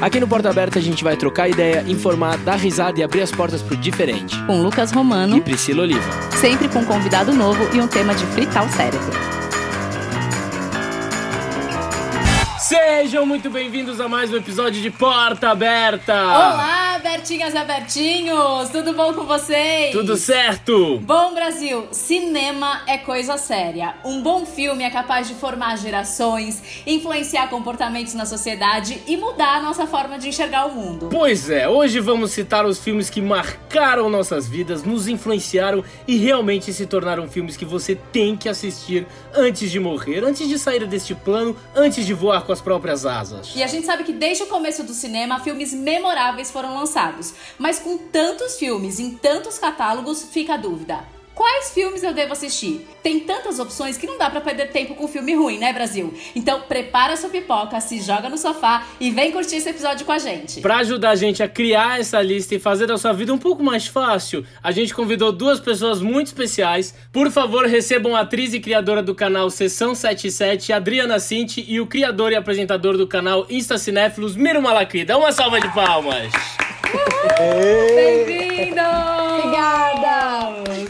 Aqui no Porta Aberta a gente vai trocar ideia, informar, dar risada e abrir as portas pro diferente. Com Lucas Romano e Priscila Oliva. Sempre com um convidado novo e um tema de fritar o cérebro. Sejam muito bem-vindos a mais um episódio de Porta Aberta! Olá, Bertinhas e Abertinhos! Tudo bom com vocês? Tudo certo! Bom, Brasil, cinema é coisa séria. Um bom filme é capaz de formar gerações, influenciar comportamentos na sociedade e mudar a nossa forma de enxergar o mundo. Pois é, hoje vamos citar os filmes que marcaram nossas vidas, nos influenciaram e realmente se tornaram filmes que você tem que assistir antes de morrer, antes de sair deste plano, antes de voar com as próprias asas. E a gente sabe que desde o começo do cinema, filmes memoráveis foram lançados. Mas com tantos filmes em tantos catálogos, fica a dúvida. Quais filmes eu devo assistir? Tem tantas opções que não dá para perder tempo com filme ruim, né, Brasil? Então prepara sua pipoca, se joga no sofá e vem curtir esse episódio com a gente. Para ajudar a gente a criar essa lista e fazer da sua vida um pouco mais fácil, a gente convidou duas pessoas muito especiais. Por favor, recebam a atriz e criadora do canal Sessão 77, Adriana Cinti, e o criador e apresentador do canal Insta Cinéfilos, Miro Malacri. Dá uma salva de palmas! Bem-vindo! Obrigada!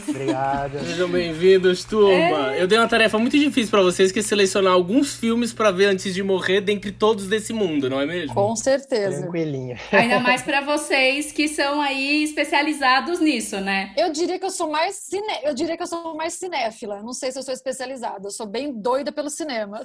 Obrigada. Sejam bem-vindos, turma. É. Eu dei uma tarefa muito difícil para vocês, que é selecionar alguns filmes para ver antes de morrer dentre todos desse mundo, não é mesmo? Com certeza. Tranquilinha. Ainda mais para vocês que são aí especializados nisso, né? Eu diria que eu sou mais cine... eu diria que eu sou mais cinéfila. Não sei se eu sou especializada. Eu sou bem doida pelo cinema.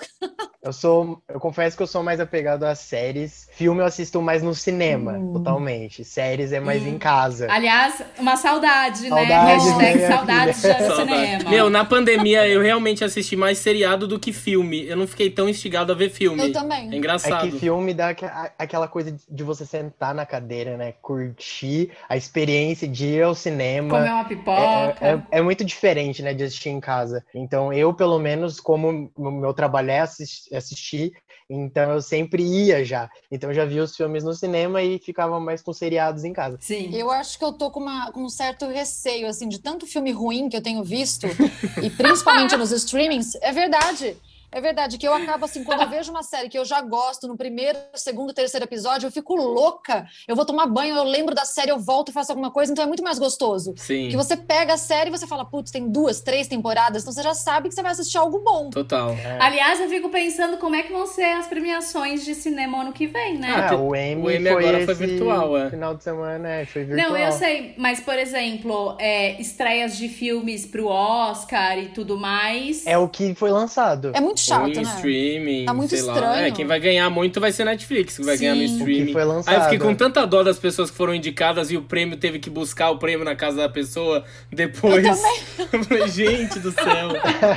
eu sou, eu confesso que eu sou mais apegado às séries. Filme eu assisto mais no cinema, hum. totalmente séries é mais hum. em casa. Aliás, uma saudade, né? saudade né? Hashtag né? saudade de cinema. Meu, na pandemia eu realmente assisti mais seriado do que filme. Eu não fiquei tão instigado a ver filme. Eu também. É engraçado. É que filme dá aquela coisa de você sentar na cadeira, né? Curtir a experiência de ir ao cinema. Comer uma pipoca. É, é, é muito diferente, né? De assistir em casa. Então eu, pelo menos, como o meu trabalho é assistir, então eu sempre ia já. Então eu já via os filmes no cinema e ficava mais com seriados em casa. Sim. Eu acho que eu tô com, uma, com um certo receio, assim, de tanto filme ruim que eu tenho visto, e principalmente nos streamings. É verdade. É verdade, que eu acabo assim, quando eu vejo uma série que eu já gosto no primeiro, segundo, terceiro episódio, eu fico louca. Eu vou tomar banho, eu lembro da série, eu volto e faço alguma coisa, então é muito mais gostoso. Sim. Que você pega a série e você fala, putz, tem duas, três temporadas, então você já sabe que você vai assistir algo bom. Total. É. Aliás, eu fico pensando como é que vão ser as premiações de cinema ano que vem, né? Ah, o Emmy, o Emmy foi agora foi virtual, é. Final de semana, é, foi virtual. Não, eu sei, mas por exemplo, é, estreias de filmes pro Oscar e tudo mais. É o que foi lançado. É muito chato, né? Stream streaming. Tá muito estranho. Lá. É, quem vai ganhar muito vai ser Netflix, que vai Sim. ganhar no streaming. Que foi lançado. Aí eu fiquei com tanta dó das pessoas que foram indicadas e o prêmio teve que buscar o prêmio na casa da pessoa depois. Eu, falei, gente do céu.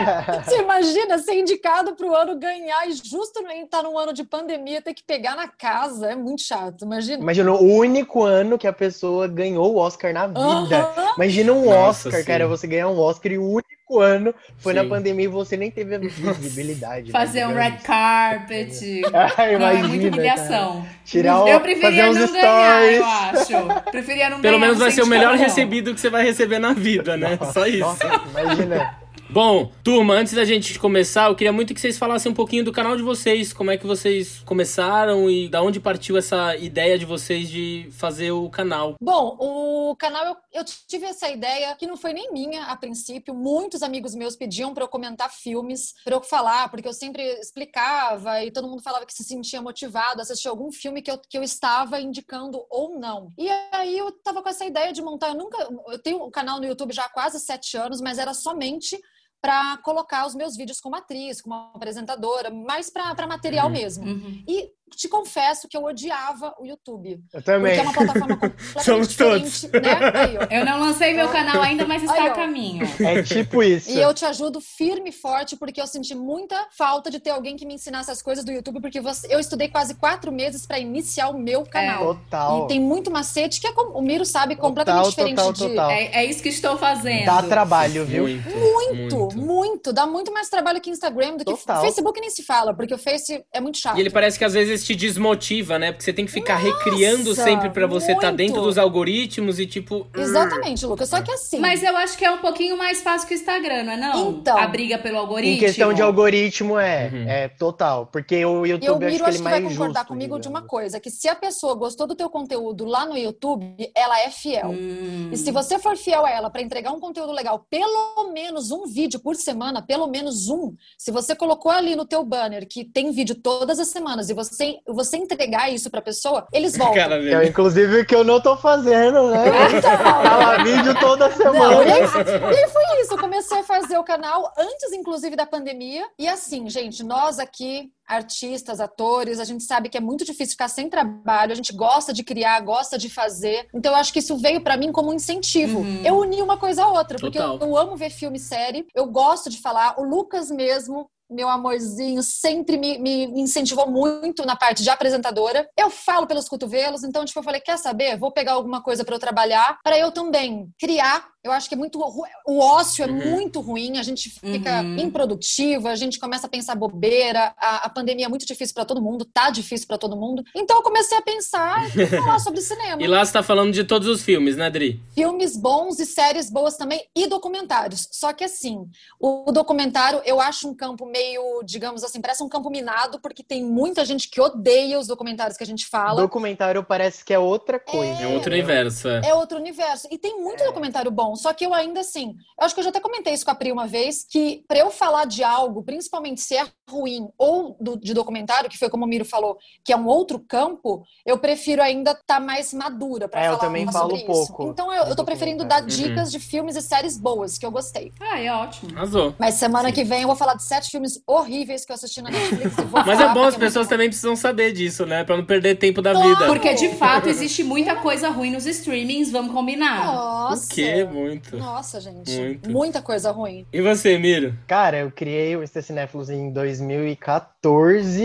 Você imagina ser indicado pro ano ganhar e justo estar num ano de pandemia ter que pegar na casa. É muito chato, imagina. Imagina o único ano que a pessoa ganhou o Oscar na vida. Uhum. Imagina um Nossa, Oscar, sim. cara, você ganhar um Oscar e o único ano foi Sim. na pandemia e você nem teve a visibilidade. Né, fazer né, um red carpet. ah, imagina, não, é muita humilhação. Tirar o, eu preferia fazer não uns ganhar, stories. eu acho. Preferia não Pelo ganhar, menos vai ser o melhor recebido que você vai receber na vida, né? Nossa, Só isso. Nossa, imagina. Bom, turma, antes da gente começar, eu queria muito que vocês falassem um pouquinho do canal de vocês, como é que vocês começaram e da onde partiu essa ideia de vocês de fazer o canal. Bom, o canal eu, eu tive essa ideia que não foi nem minha a princípio. Muitos amigos meus pediam para eu comentar filmes, para eu falar, porque eu sempre explicava e todo mundo falava que se sentia motivado a assistir algum filme que eu, que eu estava indicando ou não. E aí eu tava com essa ideia de montar. Eu nunca. Eu tenho um canal no YouTube já há quase sete anos, mas era somente para colocar os meus vídeos como atriz, como apresentadora, mais para material Uhum. mesmo. Uhum. E te confesso que eu odiava o YouTube. Eu também. Porque é uma plataforma completamente Somos diferente, né? Aí. Eu não lancei meu canal ainda, mas está Aí, a caminho. É tipo isso. E eu te ajudo firme e forte, porque eu senti muita falta de ter alguém que me ensinasse as coisas do YouTube, porque você- eu estudei quase quatro meses para iniciar o meu canal. Total. E tem muito macete que é como- o Miro sabe completamente Total, diferente total, de. total. É, é isso que estou fazendo. Dá trabalho, viu? Muito, Muito, muito, Dá muito mais trabalho que Instagram do que Total. Facebook nem se fala, porque o Face é muito chato. E ele parece que às vezes vezes te desmotiva, né? Porque você tem que ficar recriando Nossa, sempre pra você estar muito. dentro dos algoritmos e tipo. Exatamente, Lucas. Só que assim. Mas eu acho que é um pouquinho mais fácil que o Instagram, não é não? Então. A briga pelo algoritmo. Em questão de algoritmo, é, Uhum. é total. Porque o E o YouTube eu acho Miro que acho que mais vai concordar justo, comigo de uma digamos. coisa, que se a pessoa gostou do teu conteúdo lá no YouTube, ela é fiel. Hum. E se você for fiel a ela para entregar um conteúdo legal, pelo menos um vídeo por semana, pelo menos um, se você colocou ali no teu banner que tem vídeo todas as semanas e você, você entregar isso pra pessoa, eles voltam. Cara, é, velho. inclusive, o que eu não tô fazendo, né? Tava vídeo toda Não, semana. e aí, e aí foi isso. Eu comecei a fazer o canal antes, inclusive, da pandemia. E assim, gente, nós aqui, artistas, atores, a gente sabe que é muito difícil ficar sem trabalho. A gente gosta de criar, gosta de fazer. Então, eu acho que isso veio pra mim como um incentivo. Uhum. Eu uni uma coisa a outra, porque eu, eu amo ver filme e série. Eu gosto de falar. O Lucas mesmo. Meu amorzinho sempre me, me incentivou muito na parte de apresentadora. Eu falo pelos cotovelos, então, tipo, eu falei: quer saber? Vou pegar alguma coisa pra eu trabalhar, pra eu também criar eu acho que é muito. O ócio é Uhum. muito ruim, a gente fica Uhum. improdutiva, a gente começa a pensar bobeira, a, a pandemia é muito difícil pra todo mundo, tá difícil pra todo mundo. Então eu comecei a pensar e falar sobre cinema. E lá você tá falando de todos os filmes, né, Dri? Filmes bons e séries boas também, e documentários. Só que assim, o, o documentário eu acho um campo meio, digamos assim, parece um campo minado, porque tem muita gente que odeia os documentários que a gente fala. Documentário parece que é outra coisa. É outro universo, é. É outro universo. E tem muito documentário bom. Só que eu ainda assim, eu acho que eu já até comentei isso com a Pri uma vez, que pra eu falar de algo, principalmente se é ruim ou do- de documentário, que foi como o Miro falou, que é um outro campo, eu prefiro ainda estar mais madura pra É, eu falar também sobre falo isso. pouco Então eu, eu tô preferindo dar dicas de filmes e séries boas, que eu gostei. Ah, é ótimo. Arrasou. Mas semana que vem eu vou falar de sete filmes horríveis que eu assisti na Netflix Mas é bom, as pessoas também precisam saber disso, né? Pra não perder tempo da vida. Porque de fato existe muita coisa ruim nos streamings, vamos combinar. Nossa. O quê? Muito. Nossa, gente. Muito. Muita coisa ruim. E você, Miro? Cara, eu criei o Insta Cinéfilos em 2014.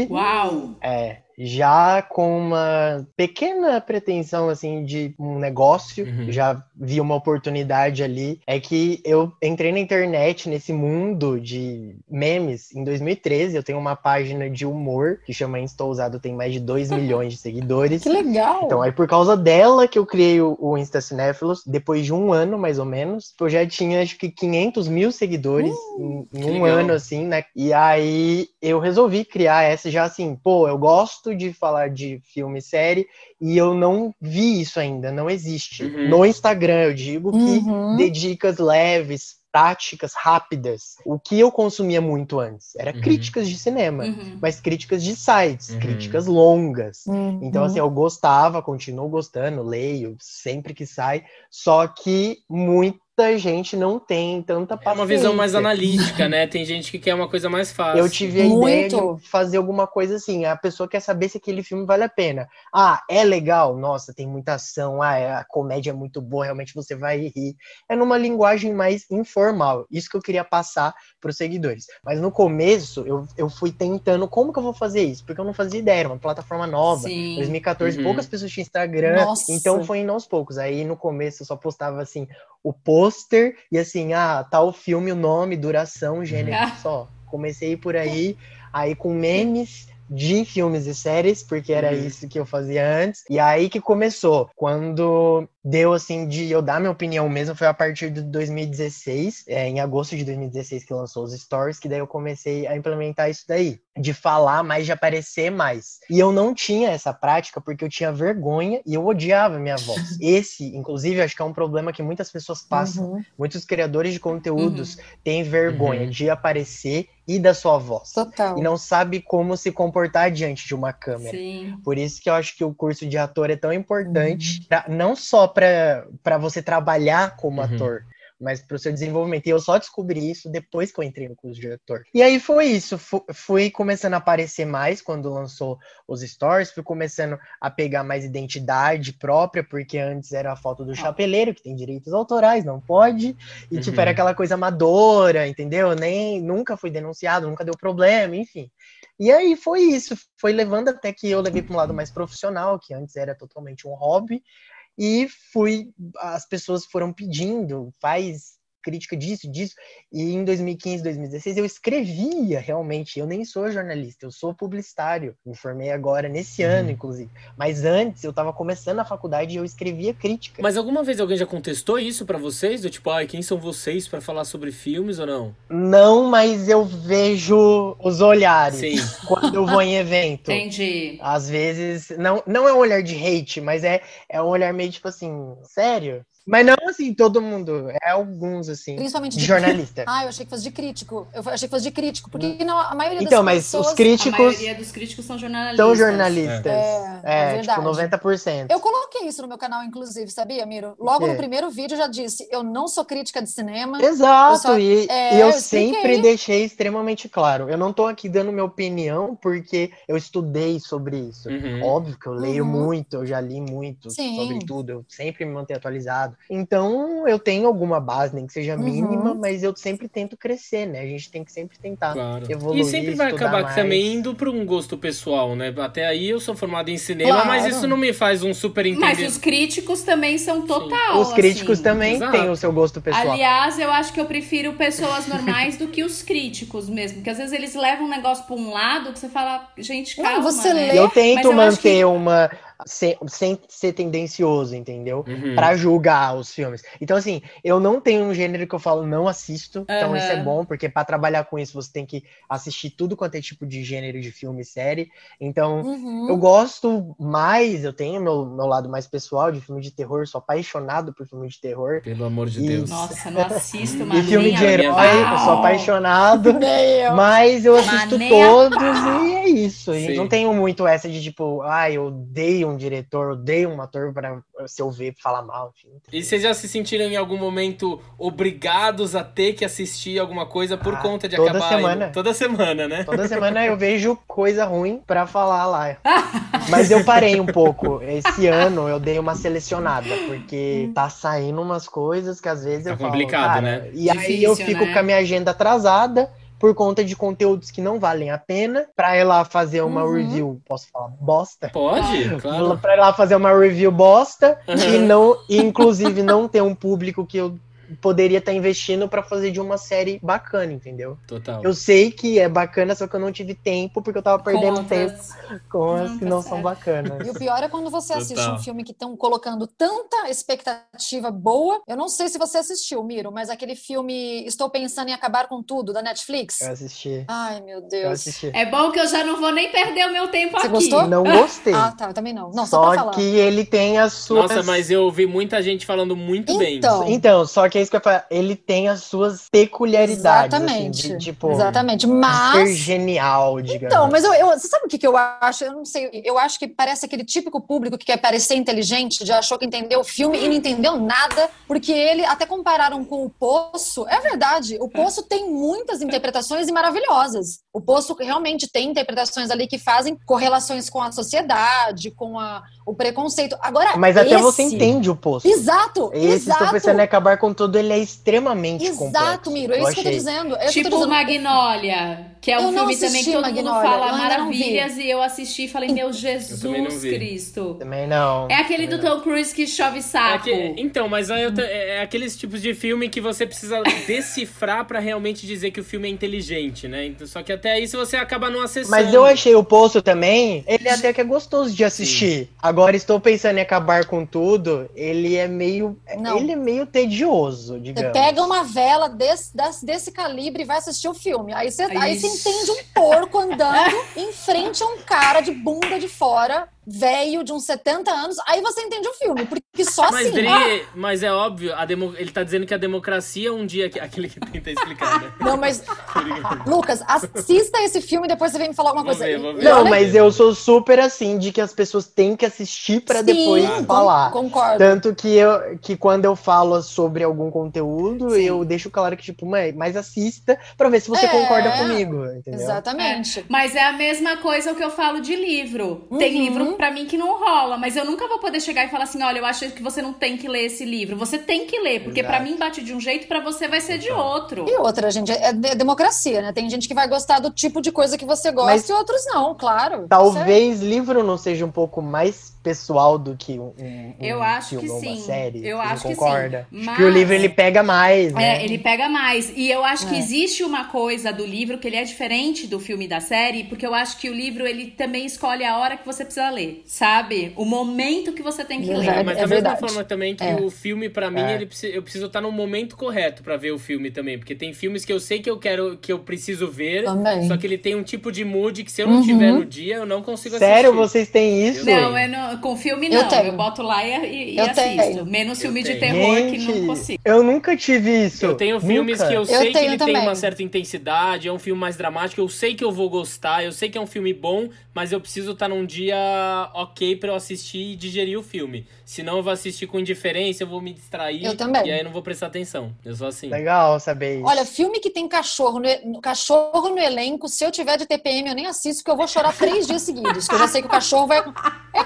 Uau! É, já com uma pequena pretensão, assim, de um negócio. Uhum. Já vi uma oportunidade ali. É que eu entrei na internet, nesse mundo de memes, em 2013. Eu tenho uma página de humor que chama Insta Ousado, tem mais de 2 milhões de seguidores. Que legal. Então, aí por causa dela que eu criei o, o Insta Cinéfilos, depois de um ano, mais ou menos, eu já tinha, acho que 500 mil seguidores em, em que um legal. ano, assim, né? E aí eu resolvi criar essa já assim, pô, eu gosto de falar de filme e série, e eu não vi isso ainda, não existe. Uhum. No Instagram, eu digo que Uhum. dê dicas leves, práticas, rápidas. O que eu consumia muito antes era Uhum. críticas de cinema. Uhum. Mas críticas de sites, Uhum. críticas longas. Uhum. Então, assim, eu gostava, continuo gostando, leio sempre que sai, só que muita gente não tem tanta É paciência. uma visão mais analítica, né? Tem gente que quer uma coisa mais fácil. Eu tive a Muito. ideia de fazer alguma coisa assim. A pessoa quer saber se aquele filme vale a pena. Ah, é legal? Nossa, tem muita ação. Ah, é- a comédia é muito boa, realmente você vai rir. É numa linguagem mais informal. Isso que eu queria passar para os seguidores. Mas no começo, eu, eu fui tentando como que eu vou fazer isso? Porque eu não fazia ideia, era uma plataforma nova. Sim. 2014, Uhum. poucas pessoas tinham Instagram, Nossa. então foi indo aos poucos. Aí no começo eu só postava assim o pôster e assim, ah, tal filme, o nome, duração, gênero, Ah. só. Comecei por aí, aí com memes de filmes e séries, porque era Uhum. isso que eu fazia antes. E aí que começou, quando deu assim de eu dar minha opinião mesmo, foi a partir de 2016, é, em agosto de 2016 que lançou os stories, que daí eu comecei a implementar isso daí, de falar mais, de aparecer mais. E eu não tinha essa prática porque eu tinha vergonha e eu odiava minha voz. Esse, inclusive, acho que é um problema que muitas pessoas passam. Uhum. Muitos criadores de conteúdos Uhum. têm vergonha Uhum. de aparecer e da sua voz. Total. E não sabe como se comportar diante de uma câmera. Sim. Por isso que eu acho que o curso de ator é tão importante, pra- não só para você trabalhar como Uhum. ator, mas para o seu desenvolvimento. E eu só descobri isso depois que eu entrei no curso de ator. E aí foi isso, fu- fui começando a aparecer mais quando lançou os stories, fui começando a pegar mais identidade própria, porque antes era a foto do chapeleiro, que tem direitos autorais, não pode, e tipo, Uhum. era aquela coisa amadora, entendeu? Nem, nunca foi denunciado, nunca deu problema, enfim. E aí foi isso, foi levando até que eu levei para um lado mais profissional, que antes era totalmente um hobby, e fui, as pessoas foram pedindo, faz crítica disso, disso. E em 2015, 2016 eu escrevia realmente. Eu nem sou jornalista, eu sou publicitário. Me formei agora nesse Uhum. ano, inclusive. Mas antes eu tava começando a faculdade e eu escrevia crítica. Mas alguma vez alguém já contestou isso pra vocês? Do tipo, ai, quem são vocês pra falar sobre filmes ou não? Não, mas eu vejo os olhares Sim. quando eu vou em evento. Entendi. Às vezes, não, não é um olhar de hate, mas é, é um olhar meio tipo assim, sério? Mas não assim, todo mundo, é alguns assim, Principalmente de de jornalista. Ah, eu achei que fosse de crítico. Eu achei que fosse de crítico, porque não, a maioria das Então, mas pessoas... os A críticos maioria dos críticos são jornalistas. são jornalistas. É, É, é tipo, verdade. 90%. Eu coloquei isso no meu canal, inclusive, sabia, Miro? Logo no primeiro vídeo eu já disse, eu não sou crítica de cinema. Exato, Eu só- e, é, e eu eu sempre deixei extremamente claro. Eu não tô aqui dando minha opinião porque eu estudei sobre isso. Uhum. Óbvio que eu leio Uhum. muito, eu já li muito Sim. sobre tudo, eu sempre me mantenho atualizado. Então, eu tenho alguma base, nem que seja Uhum. mínima, mas eu sempre tento crescer, né? A gente tem que sempre tentar. Claro. evoluir, e sempre vai acabar mais. também indo pra um gosto pessoal, né? Até aí eu sou formado em cinema, Claro. mas isso não me faz um super Mas entender. os críticos também são total. Os críticos assim. também Exato. têm o seu gosto pessoal. Aliás, eu acho que eu prefiro pessoas normais do que os críticos mesmo. Porque às vezes eles levam um negócio pra um lado que você fala, gente, Não, calma. você né? lê- eu Mas tento eu acho manter que- uma. Sem, sem ser tendencioso, entendeu? Uhum. Pra julgar os filmes. Então, assim, eu não tenho um gênero que eu falo não assisto. Então, Aham. isso é bom, porque pra trabalhar com isso você tem que assistir tudo quanto é tipo de gênero de filme e série. Então, Uhum. eu gosto mais, eu tenho meu, meu lado mais pessoal de filme de terror, sou apaixonado por filme de terror. Pelo amor de E- Deus. Nossa, não assisto, E mas filme nem de a herói, eu sou apaixonado. Nem eu. Mas eu assisto todos e é isso. E não tenho muito essa de tipo, ah, eu odeio um diretor, odeio um ator para se eu ver falar mal, enfim. E vocês já se sentiram em algum momento obrigados a ter que assistir alguma coisa por Ah, conta de toda acabar semana. indo- toda semana, né? Toda semana eu vejo coisa ruim pra falar lá. Mas eu parei um pouco. Esse ano eu dei uma selecionada, porque tá saindo umas coisas que às vezes Tá eu falo, complicado, cara, né? E aí eu Difícil, fico né? com a minha agenda atrasada por conta de conteúdos que não valem a pena, pra ir lá fazer uma Uhum. review, posso falar bosta? Pode, claro. Pra ir lá fazer uma review bosta e Uhum. não, e, inclusive não ter um público que eu poderia estar investindo pra fazer de uma série bacana, entendeu? Total. Eu sei que é bacana, só que eu não tive tempo porque eu tava perdendo Com tempo com as que tá não são certo. bacanas. E o pior é quando você assiste Total. um filme que estão colocando tanta expectativa boa. Eu não sei se você assistiu, Miro, mas aquele filme Estou Pensando em Acabar com Tudo, da Netflix. Eu assisti. Ai, meu Eu Deus. assisti. É bom que eu já não vou nem perder o meu tempo Você aqui. gostou? Não gostei. Ah, tá, eu também não. Não, só, pra só falar. que ele tem as suas. Nossa, mas eu ouvi muita gente falando muito bem. Então, Então, só que é isso que eu. Ele tem as suas peculiaridades. Exatamente. Assim, de, tipo, Exatamente. ser Mas. genial, digamos. Então, mas eu, eu- você sabe o que, que eu acho? Eu não sei. Eu acho que parece aquele típico público que quer parecer inteligente, já achou que entendeu o filme e não entendeu nada, porque ele até compararam com o Poço. É verdade, o Poço tem muitas interpretações e maravilhosas. O Poço realmente tem interpretações ali que fazem correlações com a sociedade, com a, o preconceito. Agora, Mas até esse- você entende o poço. Exato, Esse exato. estou pensando em acabar com tudo, ele é extremamente Exato, complexo. Miro, é isso que eu tô achei. dizendo. É isso Tipo tô dizendo. Magnolia, que é um Eu não filme também que todo Magnolia, mundo fala eu não maravilhas e eu assisti e falei, meu também não Jesus vi. Cristo. Também não. É aquele do Tom Cruise que chove É sapo. que- então, mas aí eu te- é é aqueles tipos de filme que você precisa decifrar pra realmente dizer que o filme é inteligente, né? Então, só que até se você acaba não acessando. Mas eu achei o Poço também, ele até que é gostoso de assistir. Agora estou pensando em acabar com tudo, ele é meio, Não. ele é meio tedioso, Você digamos. pega uma vela desse, desse, desse calibre e vai assistir o filme. Aí você, aí você entende um porco andando em frente a um cara de bunda de fora, velho, de uns 70 anos. Aí você entende o filme, porque só Mas, assim. Dri, mas é óbvio, a demo- ele tá dizendo que a democracia um dia. Aquele que tenta explicar, né? Não, mas. Lucas, assista esse filme e depois você vem me falar alguma Vou coisa. ver, vou ver. Não, mas eu sou super assim de que as pessoas têm que assistir pra Sim, depois con- falar. Concordo. Tanto que, eu, que quando eu falo sobre algum conteúdo, eu deixo claro que, tipo, mãe, mas assista pra ver se você É, concorda comigo, entendeu? Exatamente. Mas é a mesma coisa que eu falo de livro. Tem Uhum. livro pra mim que não rola, mas eu nunca vou poder chegar e falar assim, olha, eu acho que você não tem que ler esse livro. Você tem que ler, porque pra Exato. mim bate de um jeito, pra você vai ser de Total. outro. E outra, gente, é de- democracia, né? Tem gente que vai gostar do tipo de coisa que você gosta Mas- e outros não, claro. Talvez livro não seja um pouco mais pessoal do que um, um- Eu acho filme que ou sim. uma série. Eu não acho que sim. concorda? Mas- Porque o livro ele pega mais, né? É, ele pega mais. E eu acho que É. existe uma coisa do livro que ele é diferente do filme e da série, porque eu acho que o livro ele também escolhe a hora que você precisa ler, sabe? O momento que você tem que Verdade. ler. Mas é da mesma verdade. forma também que É. o filme, pra mim, É. ele eu preciso estar no momento correto pra ver o filme também. Porque tem filmes que eu sei que eu quero, que eu preciso ver, Também. só que ele tem um tipo de mood que se eu não Uhum. tiver no dia, eu não consigo Sério, assistir. vocês têm isso? Não, é com filme não. Eu Eu, tenho. boto lá e, e- Eu assisto. tenho. Menos Eu filme de tenho. terror que Gente, não consigo. eu nunca tive isso. Eu tenho filmes Nunca. que eu sei que ele tem também. uma certa intensidade, é um filme mais dramático, eu sei que eu vou gostar, eu sei que é um filme bom, mas eu preciso estar num dia ok pra eu assistir e digerir o filme. Senão eu vou assistir com indiferença, eu vou me distrair. Eu também. E aí eu não vou prestar atenção. Eu sou assim. Legal saber isso. Olha, filme que tem cachorro no, e- no- cachorro no elenco, se eu tiver de TPM, eu nem assisto, porque eu vou chorar três dias seguidos. Que eu já sei que o cachorro vai.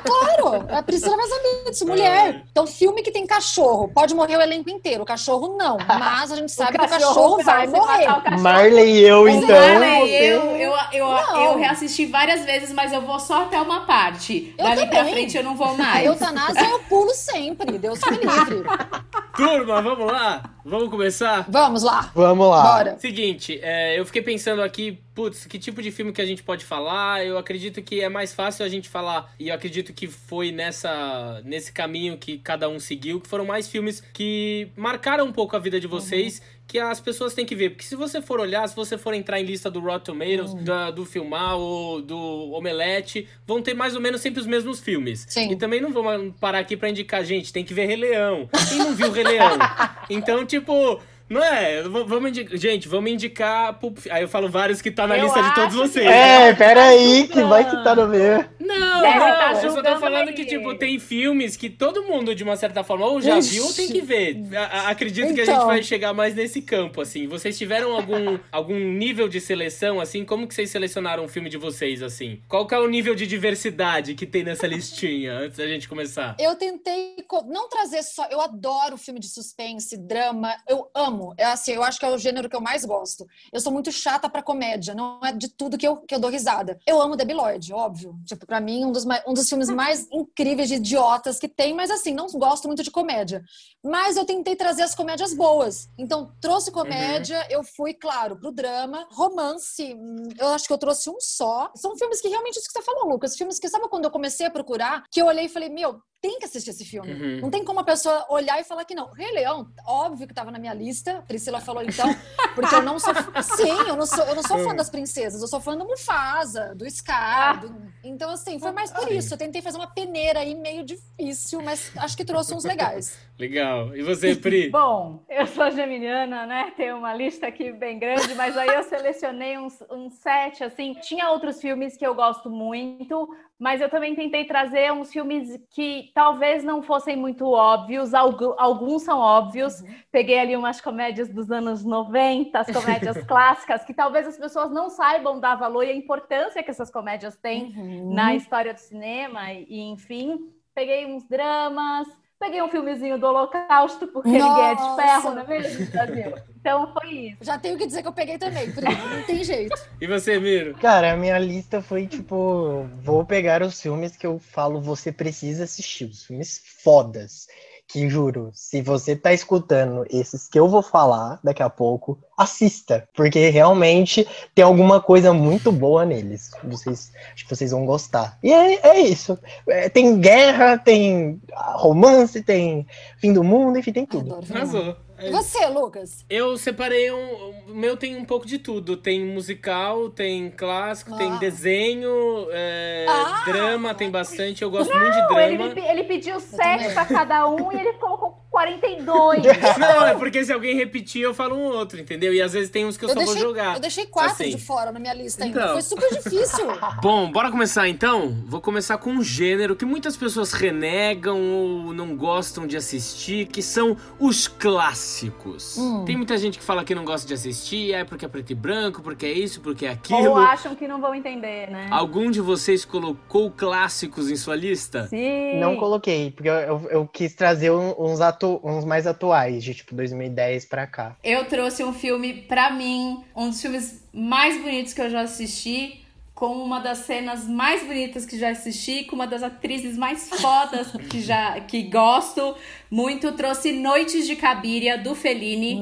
É claro, a Priscila vai saber disso, mulher. Então, filme que tem cachorro, pode morrer o elenco inteiro. O cachorro não. Mas a gente sabe que o cachorro vai morrer. o cachorro. Marley e eu, então. Marley, eu, eu, eu, Não. eu reassisti várias vezes, mas eu vou só até uma parte. Eu Dali pra frente eu não vou A mais. eutanásia eu pulo sempre, Deus me livre. Turma, vamos lá? Vamos começar? Vamos lá, Vamos lá. bora. Seguinte, é, eu fiquei pensando aqui, putz, que tipo de filme que a gente pode falar? Eu acredito que é mais fácil a gente falar, e eu acredito que foi nessa nesse caminho que cada um seguiu, que foram mais filmes que marcaram um pouco a vida de vocês, que as pessoas têm que ver. Porque se você for olhar, se você for entrar em lista do Rotten Tomatoes, da- do Filmar ou do Omelete, vão ter mais ou menos sempre os mesmos filmes. Sim. E também não vamos parar aqui pra indicar, gente, tem que ver Rei Leão. Quem não viu Rei Leão? Então, tipo, não é? Vamos indicar. Gente, vamos indicar. Pulp Aí eu falo vários que tá na Eu lista de todos acho que- vocês. É, peraí, que vai que tá no meio. Não, Deve não, tá eu só tô falando aí. que, tipo, tem filmes que todo mundo, de uma certa forma, ou já Ixi. viu ou tem que ver. A- acredito que a Então. gente vai chegar mais nesse campo, assim. Vocês tiveram algum, algum nível de seleção, assim? Como que vocês selecionaram o filme de vocês, assim? Qual que é o nível de diversidade que tem nessa listinha, antes da gente começar? Eu tentei co- não trazer só. Eu adoro filme de suspense, drama. Eu amo. É assim, eu acho que é o gênero que eu mais gosto. Eu sou muito chata pra comédia. Não é de tudo que eu, que eu dou risada. Eu amo Debi Lloyd, óbvio. Tipo, pra mim, um dos, um dos filmes mais incríveis de idiotas que tem. Mas assim, não gosto muito de comédia. Mas eu tentei trazer as comédias boas. Então, trouxe comédia. Eu fui, claro, pro drama. Romance, hum, eu acho que eu trouxe um só. São filmes que realmente, isso que você falou, Lucas. Filmes que, sabe quando eu comecei a procurar? Que eu olhei e falei, meu, tem que assistir esse filme. Uhum. Não tem como a pessoa olhar e falar que não. Rei Leão, óbvio que tava na minha lista. Priscila falou então, porque eu não sou. Sim, eu não sou, eu não sou fã das princesas, eu sou fã do Mufasa, do Scar. do- Então, assim, foi mais por isso. Eu tentei fazer uma peneira aí meio difícil, mas acho que trouxe uns legais. Legal. E você, Pri? Bom, eu sou geminiana, né? Tenho uma lista aqui bem grande, mas aí eu selecionei uns, uns sete, assim. Tinha outros filmes que eu gosto muito, mas eu também tentei trazer uns filmes que talvez não fossem muito óbvios, algu- alguns são óbvios. Peguei ali umas comédias dos anos 90, as comédias clássicas, que talvez as pessoas não saibam dar valor e a importância que essas comédias têm na história do cinema, e enfim. Peguei uns dramas, peguei um filmezinho do Holocausto, porque ninguém é de Nossa! ferro, não é mesmo, Brasil? Então foi isso. Já tenho que dizer que eu peguei também, Pri, não tem jeito. E você, Miro? Cara, a minha lista foi tipo: vou pegar os filmes que eu falo, você precisa assistir, os filmes fodas. Que juro, se você tá escutando esses que eu vou falar daqui a pouco, assista, porque realmente tem alguma coisa muito boa neles. Vocês, acho que vocês vão gostar. E é, é isso. É, tem guerra, tem romance, tem fim do mundo, enfim, tem tudo. Arrasou. E você, Lucas? Eu separei um. O meu tem um pouco de tudo. Tem musical, tem clássico, tem Ah. desenho, é, Ah! drama, tem bastante. Eu gosto muito de Não, ele, drama. me pe- ele pediu sete para cada um e ele colocou 42. Não, é porque se alguém repetir, eu falo um outro, entendeu? E às vezes tem uns que eu, Eu só deixei, vou jogar. eu deixei quatro Assim. de fora na minha lista ainda. Então. Foi super difícil. Bom, bora começar então? Vou começar com um gênero que muitas pessoas renegam ou não gostam de assistir, que são os clássicos. Hum. Tem muita gente que fala que não gosta de assistir, é porque é preto e branco, porque é isso, porque é aquilo. Ou acham que não vão entender, né? Algum de vocês colocou clássicos em sua lista? Sim. Não coloquei, porque eu, eu, eu quis trazer uns, atu, uns mais atuais, de tipo 2010 pra cá. Eu trouxe um filme, pra mim, um dos filmes mais bonitos que eu já assisti, com uma das cenas mais bonitas que já assisti, com uma das atrizes mais fodas que já que gosto muito. Trouxe Noites de Cabiria, do Fellini.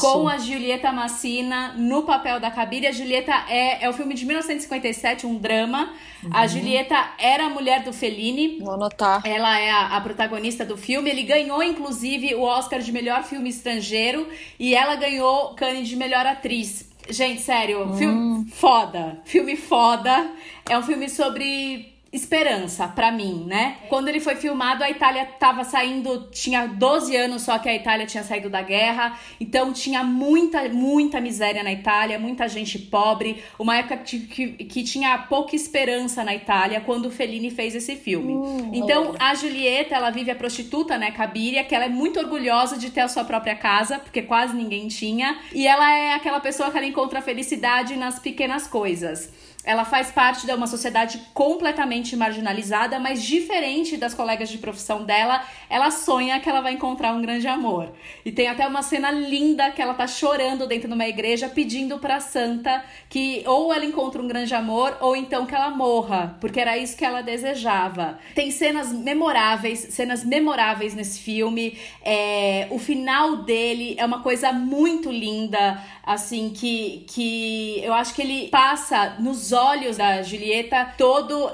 Com a Julieta Massina no papel da Cabiria. A Julieta é, é o filme de 1957, um drama. A Julieta era a mulher do Fellini. Vou anotar. Ela é a, a protagonista do filme. Ele ganhou, inclusive, o Oscar de melhor filme estrangeiro. E ela ganhou o Cannes de melhor atriz. Gente, sério, filme foda. Filme foda. É um filme sobre esperança, pra mim, né? Quando ele foi filmado, a Itália tava saindo, tinha 12 anos só que a Itália tinha saído da guerra, então tinha muita, muita miséria na Itália, muita gente pobre, uma época que, que, que tinha pouca esperança na Itália quando o Fellini fez esse filme. então, a Julieta, ela vive a prostituta, né, Cabiria, que ela é muito orgulhosa de ter a sua própria casa, porque quase ninguém tinha, e ela é aquela pessoa que ela encontra felicidade nas pequenas coisas. Ela faz parte de uma sociedade completamente marginalizada, mas diferente das colegas de profissão dela, ela sonha que ela vai encontrar um grande amor. E tem até uma cena linda que ela tá chorando dentro de uma igreja pedindo pra santa que ou ela encontre um grande amor ou então que ela morra, porque era isso que ela desejava. Tem cenas memoráveis, cenas memoráveis nesse filme. É, o final dele é uma coisa muito linda, assim, que, que eu acho que ele passa nos olhos da Julieta todo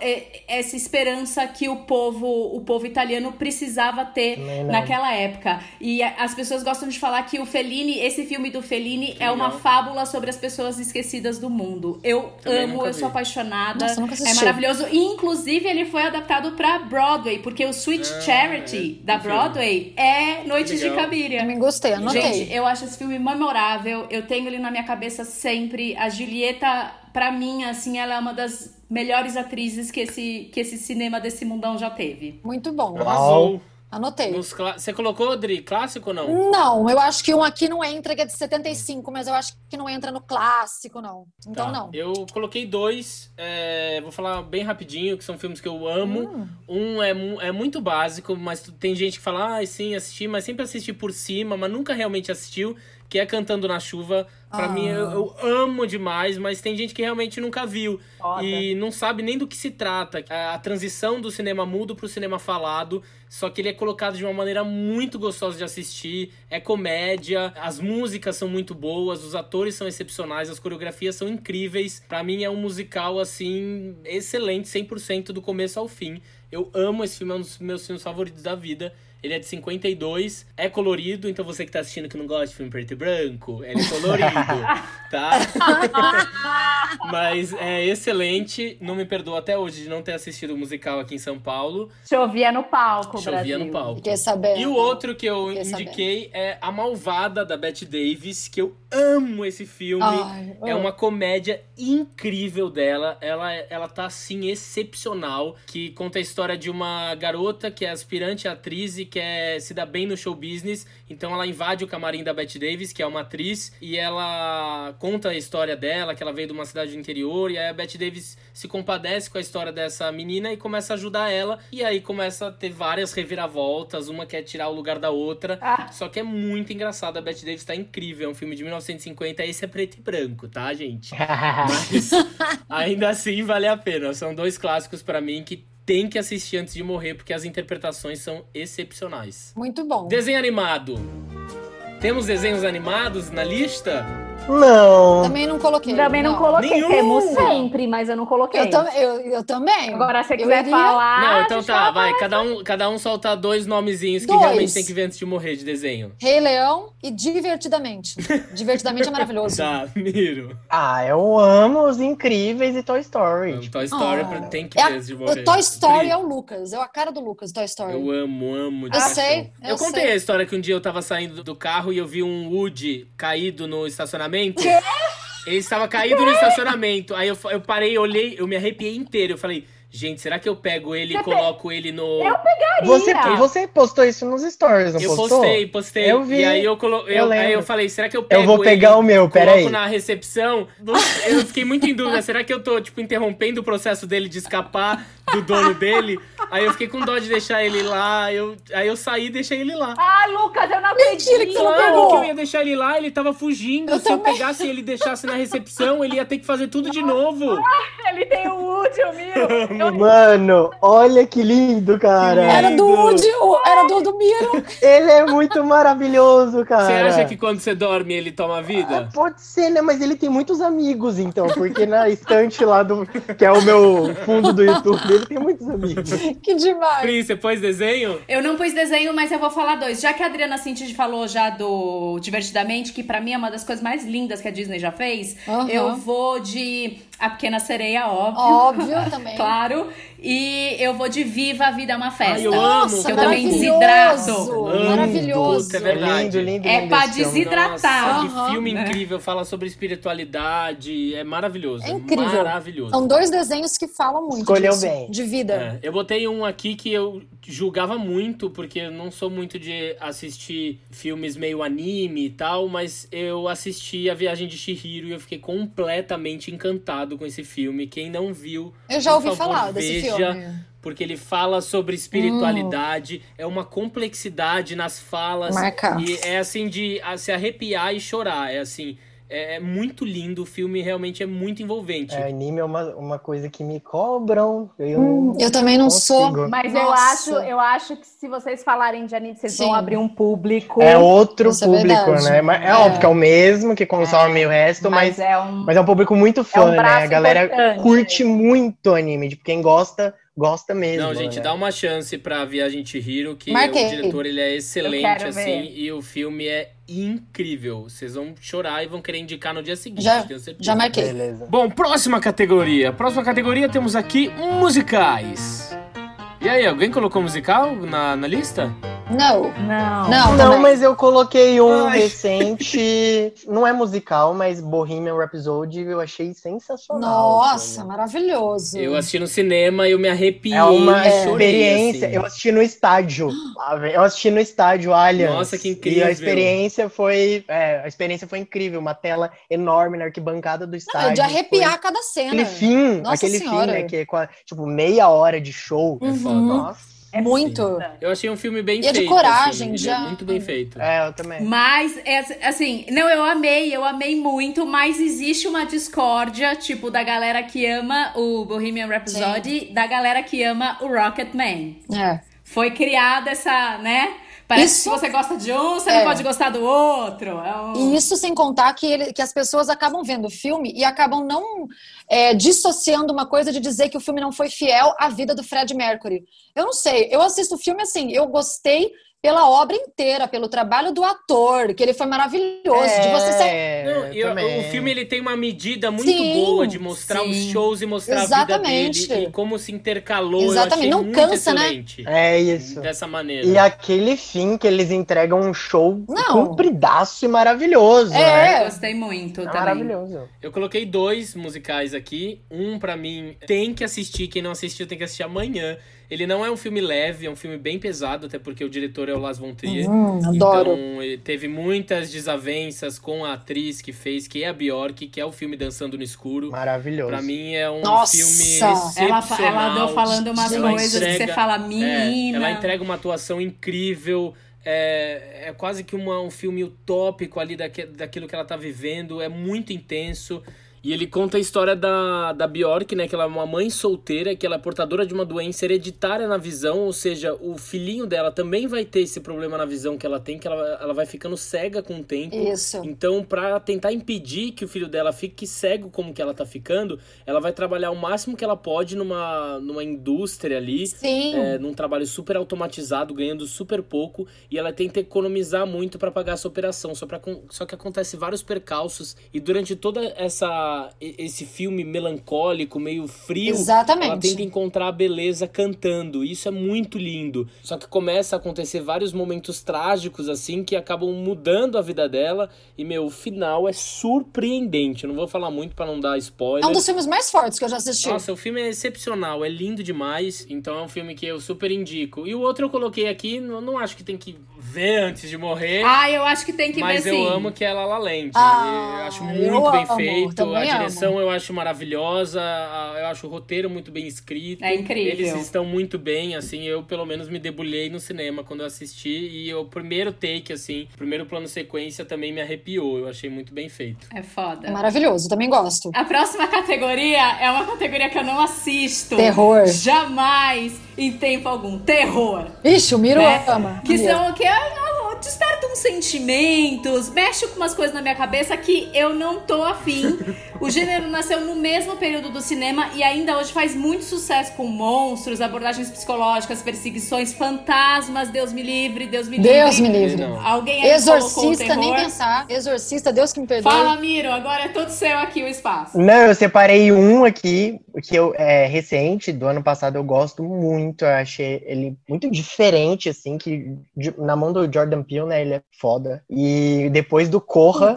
essa esperança que o povo, o povo italiano precisava ter naquela época. E as pessoas gostam de falar que o Fellini, esse filme do Fellini é uma fábula sobre as pessoas esquecidas do mundo. Eu Também amo, eu sou apaixonada. Nossa, nunca é maravilhoso. E, inclusive, ele foi adaptado pra Broadway, porque o Sweet Ah, Charity é. da. Broadway é Noites de. Cabiria. Também gostei, anotei. Gente, eu acho esse filme memorável. Eu tenho ele na minha cabeça sempre. A Julieta, pra mim, assim, ela é uma das melhores atrizes que esse, que esse cinema desse mundão já teve. Muito bom. Arrasou. Anotei. Você colocou, Adri, clássico ou não? Não, eu acho que um aqui não entra, que é de 75, mas eu acho que não entra no clássico, não. Então Tá. não. Eu coloquei dois, é, vou falar bem rapidinho, que são filmes que eu amo. Um é, mu- é muito básico, mas tem gente que fala, ah, sim, assisti, mas sempre assisti por cima, mas nunca realmente assistiu, que é Cantando na Chuva. Pra Ah. mim, eu, eu amo demais, mas tem gente que realmente nunca viu. Foda. E não sabe nem do que se trata. A, a transição do cinema mudo pro cinema falado, só que ele é colocado de uma maneira muito gostosa de assistir. É comédia, as músicas são muito boas, os atores são excepcionais, as coreografias são incríveis. Pra mim é um musical assim excelente, 100% do começo ao fim. Eu amo esse filme, é um dos meus filmes favoritos da vida. Ele é de 52, é colorido, então você que tá assistindo que não gosta de filme preto e branco, ele é colorido, tá? Mas é excelente. Não me perdoa até hoje de não ter assistido o musical aqui em São Paulo. Chovia no palco, Chovia Brasil. no palco. Fiquei sabendo. E o outro que eu Fiquei indiquei é A Malvada, da Bette Davis, que eu amo esse filme. Ai, É uma comédia incrível dela. Ela, ela tá, assim, excepcional. Que conta a história de uma garota que é aspirante a atriz e quer se dar bem no show business. Então ela invade o camarim da Bette Davis, que é uma atriz. E ela conta a história dela, que ela veio de uma cidade do interior. E aí a Bette Davis se compadece com a história dessa menina e começa a ajudar ela. E aí começa a ter várias reviravoltas. Uma quer tirar o lugar da outra. Ah. Só que é muito engraçado. A Bette Davis tá incrível. É um filme de 1950. Esse é preto e branco, tá, gente? Mas ainda assim vale a pena. São dois clássicos pra mim que tem que assistir antes de morrer, porque as interpretações são excepcionais. Muito bom. Desenho animado. Temos desenhos animados na lista? Não. Também não coloquei. Também não, não. coloquei. Nenhum. Temos sempre, mas eu não coloquei. Eu, tam, eu, eu também. Agora, se você quiser iria- falar. Não, então tá, vai. Cada um, cada um solta dois nomezinhos que Dois. realmente tem que ver antes de morrer de desenho. Rei Leão e Divertidamente. Divertidamente é maravilhoso. Tá, Miro. Ah, eu amo os incríveis e Toy Story. Toy Story Ah. tem que É ver antes de morrer. o Toy Story Pri, é o Lucas. É a cara do Lucas, Toy Story. Eu amo, amo Eu paixão. sei, Eu, eu contei sei. a história que um dia eu tava saindo do carro e eu vi um Woody caído no estacionamento. Ele estava caído no estacionamento. Aí eu, eu parei, olhei, eu me arrepiei inteiro. Eu falei, gente, será que eu pego ele e Você coloco ele no. Eu pegaria. Você, você postou isso nos stories, não Eu postou? postei, postei. Eu vi. E aí eu, colo... eu, Eu aí eu falei, será que eu pego Eu vou pegar ele, o meu, coloco peraí. na recepção? Eu fiquei muito em dúvida. Será que eu tô, tipo, interrompendo o processo dele de escapar do dono dele? Aí eu fiquei com dó de deixar ele lá. Eu... Aí eu saí e deixei ele lá. Ah, Lucas, eu não Mentira que acredito. você não Claro pegou. que eu ia deixar ele lá, ele tava fugindo. Eu Se eu também. pegasse e ele deixasse na recepção, ele ia ter que fazer tudo de novo. Ele tem o Woody, o Miro. Eu- Mano, olha que lindo, cara. Era do lindo. Woody, era do, do Miro. Ele é muito maravilhoso, cara. Você acha que quando você dorme ele toma Ah, vida? Pode ser, né? Mas ele tem muitos amigos, então. Porque na estante lá do. Que é o meu fundo do YouTube, ele tem muitos amigos. Que demais. Pri, você pôs desenho? Eu não pus desenho, mas eu vou falar dois. Já que a Adriana Cinti falou já do Divertidamente, que pra mim é uma das coisas mais lindas que a Disney já fez, Aham. eu vou de A Pequena Sereia, óbvio. Óbvio também. Claro. E eu vou de Viva a Vida é uma Festa. Ai, eu amo. Nossa, Que eu também desidrato. Amo. Maravilhoso. Puta, é verdade. lindo, lindo, É lindo pra desidratar. Nossa, que Aham. filme Né? incrível, fala sobre espiritualidade, é maravilhoso. É incrível. Maravilhoso. São dois desenhos que falam muito Escolheu disso, bem. de vida. É, eu botei um aqui que eu julgava muito, porque eu não sou muito de assistir filmes meio anime e tal, mas eu assisti A Viagem de Chihiro e eu fiquei completamente encantado com esse filme. Quem não viu, Eu já ouvi favor, falar desse veja, filme. Porque ele fala sobre espiritualidade, é uma complexidade nas falas. Marca. E é assim de se arrepiar e chorar. É assim, é, é muito lindo, o filme realmente é muito envolvente. É, anime é uma, uma coisa que me cobram. Eu, Hum, eu também não sou. consigo. Mas eu Nossa. acho, eu acho que se vocês falarem de anime, vocês Sim. vão abrir um público. É outro Isso é público, verdade. né? Mas é, É. óbvio que é o mesmo que consome o resto, mas, mas é um. mas é um público muito fã, um né? A galera importante. curte muito anime. Tipo, quem gosta, gosta mesmo. Não, gente, né? dá uma chance pra Viagem Chihiro, que Marquei. o diretor ele é excelente, assim, ver. e o filme é incrível. Vocês vão chorar e vão querer indicar no dia seguinte, Já- tenho certeza. Já marquei. Beleza. Bom, próxima categoria. Próxima categoria temos aqui musicais. E aí, alguém colocou musical na, na lista? Não. Não. Não, Não, mas eu coloquei um Ai. recente. Não é musical, mas Bohemian Rhapsody eu achei sensacional. Nossa, assim. maravilhoso. Eu assisti no cinema e eu me arrepiei. É uma e chorei, experiência. assim. Eu assisti no estádio. Eu assisti no estádio Allianz. Nossa, que E incrível. a experiência foi, é, a experiência foi incrível. Uma tela enorme na arquibancada do Não, estádio. é de arrepiar Foi cada cena. Aquele fim, Nossa aquele Senhora. fim, né? Que é tipo meia hora de show. É. Uhum. Nossa. É Muito. Eu achei um filme bem E é de feito. coragem, assim, já- É muito bem feito. É, eu também. Mas, é, assim, não, eu amei, eu amei muito, mas existe uma discórdia, tipo, da galera que ama o Bohemian Rhapsody, da galera que ama o Rocketman. É. Foi criada essa, né? Parece Isso- que se você gosta de um, você É. não pode gostar do outro. É um- E isso sem contar que, ele- que as pessoas acabam vendo o filme e acabam não é, dissociando uma coisa de dizer que o filme não foi fiel à vida do Fred Mercury. Eu não sei, eu assisto o filme assim, eu gostei pela obra inteira, pelo trabalho do ator, que ele foi maravilhoso, de você ser É, Não, e o- filme ele tem uma medida muito Sim, boa de mostrar os sim. shows e mostrar a Exatamente. vida dele e como se intercalou. Exatamente, Eu não cansa, né? excelente É isso. Dessa maneira. E aquele fim que eles entregam um show Não. compridaço e maravilhoso, É. né? Eu gostei muito É também. maravilhoso. Eu coloquei dois musicais aqui. Um pra mim tem que assistir. Quem não assistiu tem que assistir amanhã. Ele não é um filme leve, é um filme bem pesado, até porque o diretor é o Lars von Trier. Hum, adoro. Então, ele teve muitas desavenças com a atriz que fez, que é a Bjork, que é o filme Dançando no Escuro. Maravilhoso. Pra mim é um Nossa! filme Ela, ela andou falando umas Ela coisas que entrega- você fala, É, menina. ela entrega uma atuação incrível. É, é quase que uma- um filme utópico ali daque, daquilo que ela tá vivendo. É muito intenso. E ele conta a história da, da Bjork, né? Que ela é uma mãe solteira, que ela é portadora de uma doença hereditária na visão, ou seja, o filhinho dela também vai ter esse problema na visão que ela tem, que ela, ela vai ficando cega com o tempo. Isso. Então, pra tentar impedir que o filho dela fique cego como que ela tá ficando, ela vai trabalhar o máximo que ela pode numa, numa indústria ali, Sim. é, num trabalho super automatizado, ganhando super pouco, e ela tenta economizar muito pra pagar essa operação. Só, pra, só que acontece vários percalços, e durante toda essa esse filme melancólico, meio frio, Exatamente. ela tenta encontrar a beleza cantando. Isso é muito lindo. Só que começa a acontecer vários momentos trágicos, assim, que acabam mudando a vida dela. E, meu, o final é surpreendente. Eu não vou falar muito pra não dar spoiler. É um dos filmes mais fortes que eu já assisti. Nossa, o filme é excepcional, é lindo demais, então é um filme que eu super indico. E o outro eu coloquei aqui, não, não acho que tem que ver antes de morrer, Ah, eu acho que tem que mas ver eu sim. amo que é La La Land. Ah, eu acho eu muito bem amo, feito, a direção eu acho maravilhosa, eu acho o roteiro muito bem escrito. É incrível. Eles estão muito bem, assim, eu pelo menos me debulhei no cinema quando eu assisti e o primeiro take, assim, o primeiro plano sequência também me arrepiou, eu achei muito bem feito. É foda. É maravilhoso, também gosto. A próxima categoria é uma categoria que eu não assisto. Terror. Jamais, em tempo algum. Terror. Ixi, o Miro né? ama. Que são que é, é, desperta uns sentimentos, mexe com umas coisas na minha cabeça que eu não tô afim. O gênero nasceu no mesmo período do cinema e ainda hoje faz muito sucesso com monstros, abordagens psicológicas, perseguições, fantasmas, Deus me livre, Deus me livre. Deus me livre. Não. Alguém aí Exorcista, nem pensar. Exorcista, Deus que me perdoe. Fala, Miro, agora é todo seu aqui o espaço. Não, eu separei um aqui, que eu, é recente, do ano passado, eu gosto muito. Eu achei ele muito diferente, assim, que de- na mão do Jordan Peele, né, ele é foda. E depois do Corra,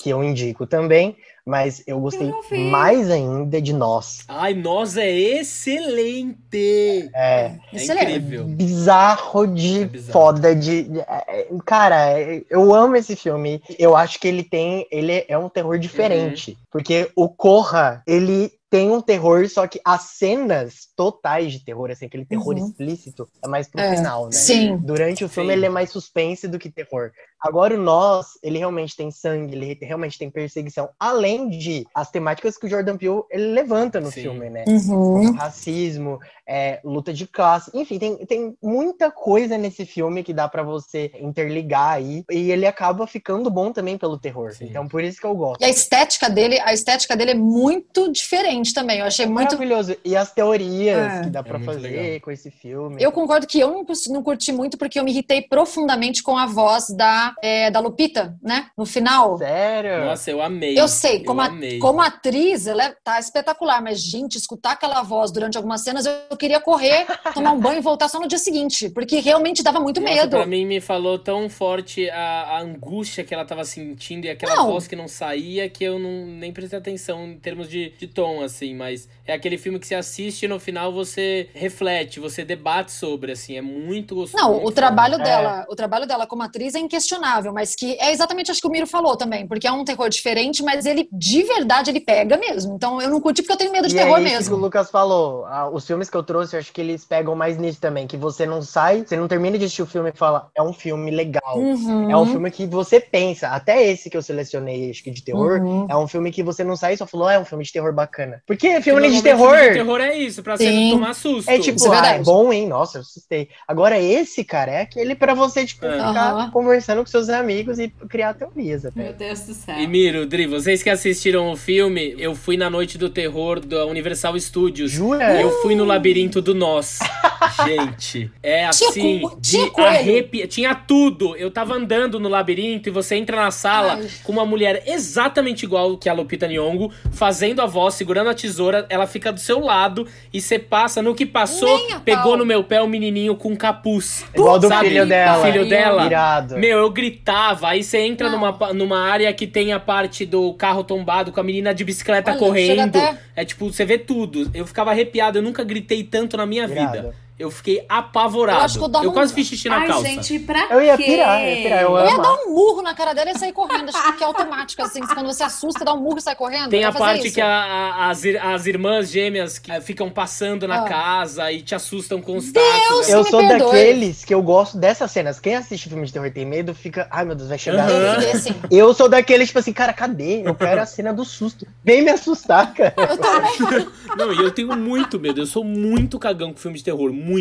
que eu indico também, mas eu gostei vi. mais ainda de Nós. Ai, Nós é excelente! É, É Excelente. incrível. bizarro de É bizarro. foda de, de- é, cara eu amo esse filme eu acho que ele tem ele é um terror diferente porque o Corra ele tem um terror só que as cenas totais de terror assim aquele terror Uhum. explícito é mais pro É, final né sim. durante o filme Sim. ele é mais suspense do que terror agora o Nós ele realmente tem sangue ele realmente tem perseguição além de as temáticas que o Jordan Peele ele levanta no Sim. filme né Uhum. racismo, é, luta de classe, enfim, tem, tem muita coisa nesse filme que dá pra você interligar aí, e ele acaba ficando bom também pelo terror. Sim. Então por isso que eu gosto. E a estética dele, a estética dele é muito diferente também. Eu achei muito. Maravilhoso. E as teorias É. que dá pra muito fazer legal. com esse filme. Eu concordo que eu não, não curti muito porque eu me irritei profundamente com a voz da, é, da Lupita, né? No final. Sério? Nossa, eu amei. Eu sei, como, a- amei. como atriz, ela é- tá espetacular, mas, gente, escutar aquela voz durante algumas cenas, eu, eu queria correr, tomar um banho e voltar só no dia seguinte, porque realmente dava muito Nossa, medo. Pra mim me falou tão forte a, a angústia que ela tava sentindo e aquela Não. voz que não saía que eu não nem prestei atenção em termos de, de tom, assim, mas é aquele filme que você assiste e no final você reflete, você debate sobre, assim, é muito gostoso. Não, o trabalho dela, o trabalho dela como atriz é inquestionável, mas que é exatamente acho que o Miro falou também, porque é um terror diferente, mas ele de verdade ele pega mesmo. Então eu não curti porque eu tenho medo de e terror é isso que o mesmo. Lucas falou. Ah, os filmes que eu trouxe, eu acho que eles pegam mais nisso também. Que você não sai, você não termina de assistir o filme e fala, é um filme legal. Uhum. É um filme que você pensa. Até esse que eu selecionei, acho que de terror, Uhum. é um filme que você não sai e só falou, ah, é um filme de terror bacana. Porque filme de terror. filme de terror é isso, pra você não tomar susto. É tipo, Isso é ah, é bom, hein? Nossa, eu assustei. Agora, esse, cara, é aquele pra você, tipo, É. ficar Aham. conversando com seus amigos e criar teorias até. Meu Deus do céu. E Miro, Dri, vocês que assistiram o filme, eu fui na noite do terror da Universal Studios. Jura? Eu fui no labirinto do Nós. Gente, é assim, de tinha coelho. arrepiar. Tinha tudo. Eu tava andando no labirinto e você entra na sala Ai. com uma mulher exatamente igual que a Lupita Nyong'o, fazendo a voz, segurando a tesoura, ela fica do seu lado e você passa no que passou, pegou pau. no meu pé o menininho com capuz. Igual do Sabe? filho dela. Filho dela. Irado. Meu, eu gritava, aí você entra Não. numa, pa- numa área que tem a parte do carro tombado com a menina de bicicleta Olha, correndo. até- É tipo, você vê tudo. Eu ficava arrepiado, eu nunca gritei tanto na minha Irado. vida. Eu fiquei apavorado. Eu acho que eu dava um- quase fiz xixi na Ai, calça. gente, pra Eu ia pirar, eu ia pirar. Eu Eu ia dar um murro na cara dela e sair correndo. Acho que é automático, assim. Quando você assusta, dá um murro e sai correndo. Tem Eu a parte isso. que a- a- as, as irmãs gêmeas que ficam passando na Ah. casa e te assustam com os Deus! tacos. Eu me sou perdoe. daqueles que eu gosto dessas cenas. Quem assiste filme de terror e tem medo fica, ai meu Deus, vai chegar. Eu assim. Eu sou daqueles, tipo assim, cara, cadê? Eu quero a cena do susto. Vem me assustar, cara. Eu também. Não, e eu tenho muito medo. Eu sou muito cagão com filme de terror. Muito.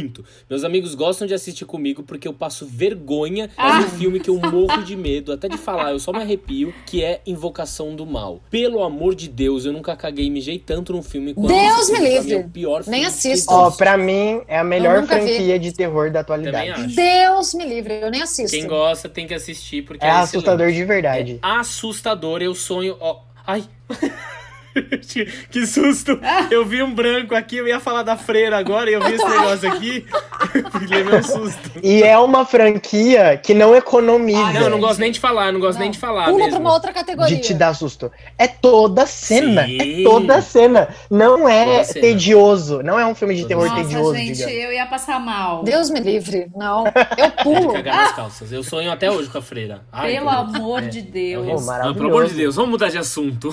Meus amigos gostam de assistir comigo porque eu passo vergonha Ah. no filme que eu morro de medo. Até de falar, eu só me arrepio, que é Invocação do Mal. Pelo amor de Deus, eu nunca caguei e mijei tanto num filme quanto Deus me mim, livre. é o pior Nem assisto. Ó, existe. pra mim, é a melhor nunca vi. franquia de terror da atualidade. Deus me livre, eu nem assisto. Quem gosta tem que assistir porque É é, assustador excelente. de verdade. É assustador, eu sonho. Ó, ai. que susto! Eu vi um branco aqui, eu ia falar da freira agora e eu vi esse negócio aqui. Levei um susto. E é uma franquia que não economiza Não, eu não gosto nem de falar, não gosto nem de falar. Pula mesmo. pra uma outra categoria. de te dar susto. É toda cena. Sim. É toda cena. Não é cena. tedioso. Não é um filme de terror Nossa, tedioso, gente, digamos. eu ia passar mal. Deus me livre. Não. Eu É de pulo. cagar nas calças. Eu sonho até hoje com a freira. Ai, Pelo amor de É Deus. horrível. Oh, maravilhoso. Não, pelo amor de Deus, vamos mudar de assunto.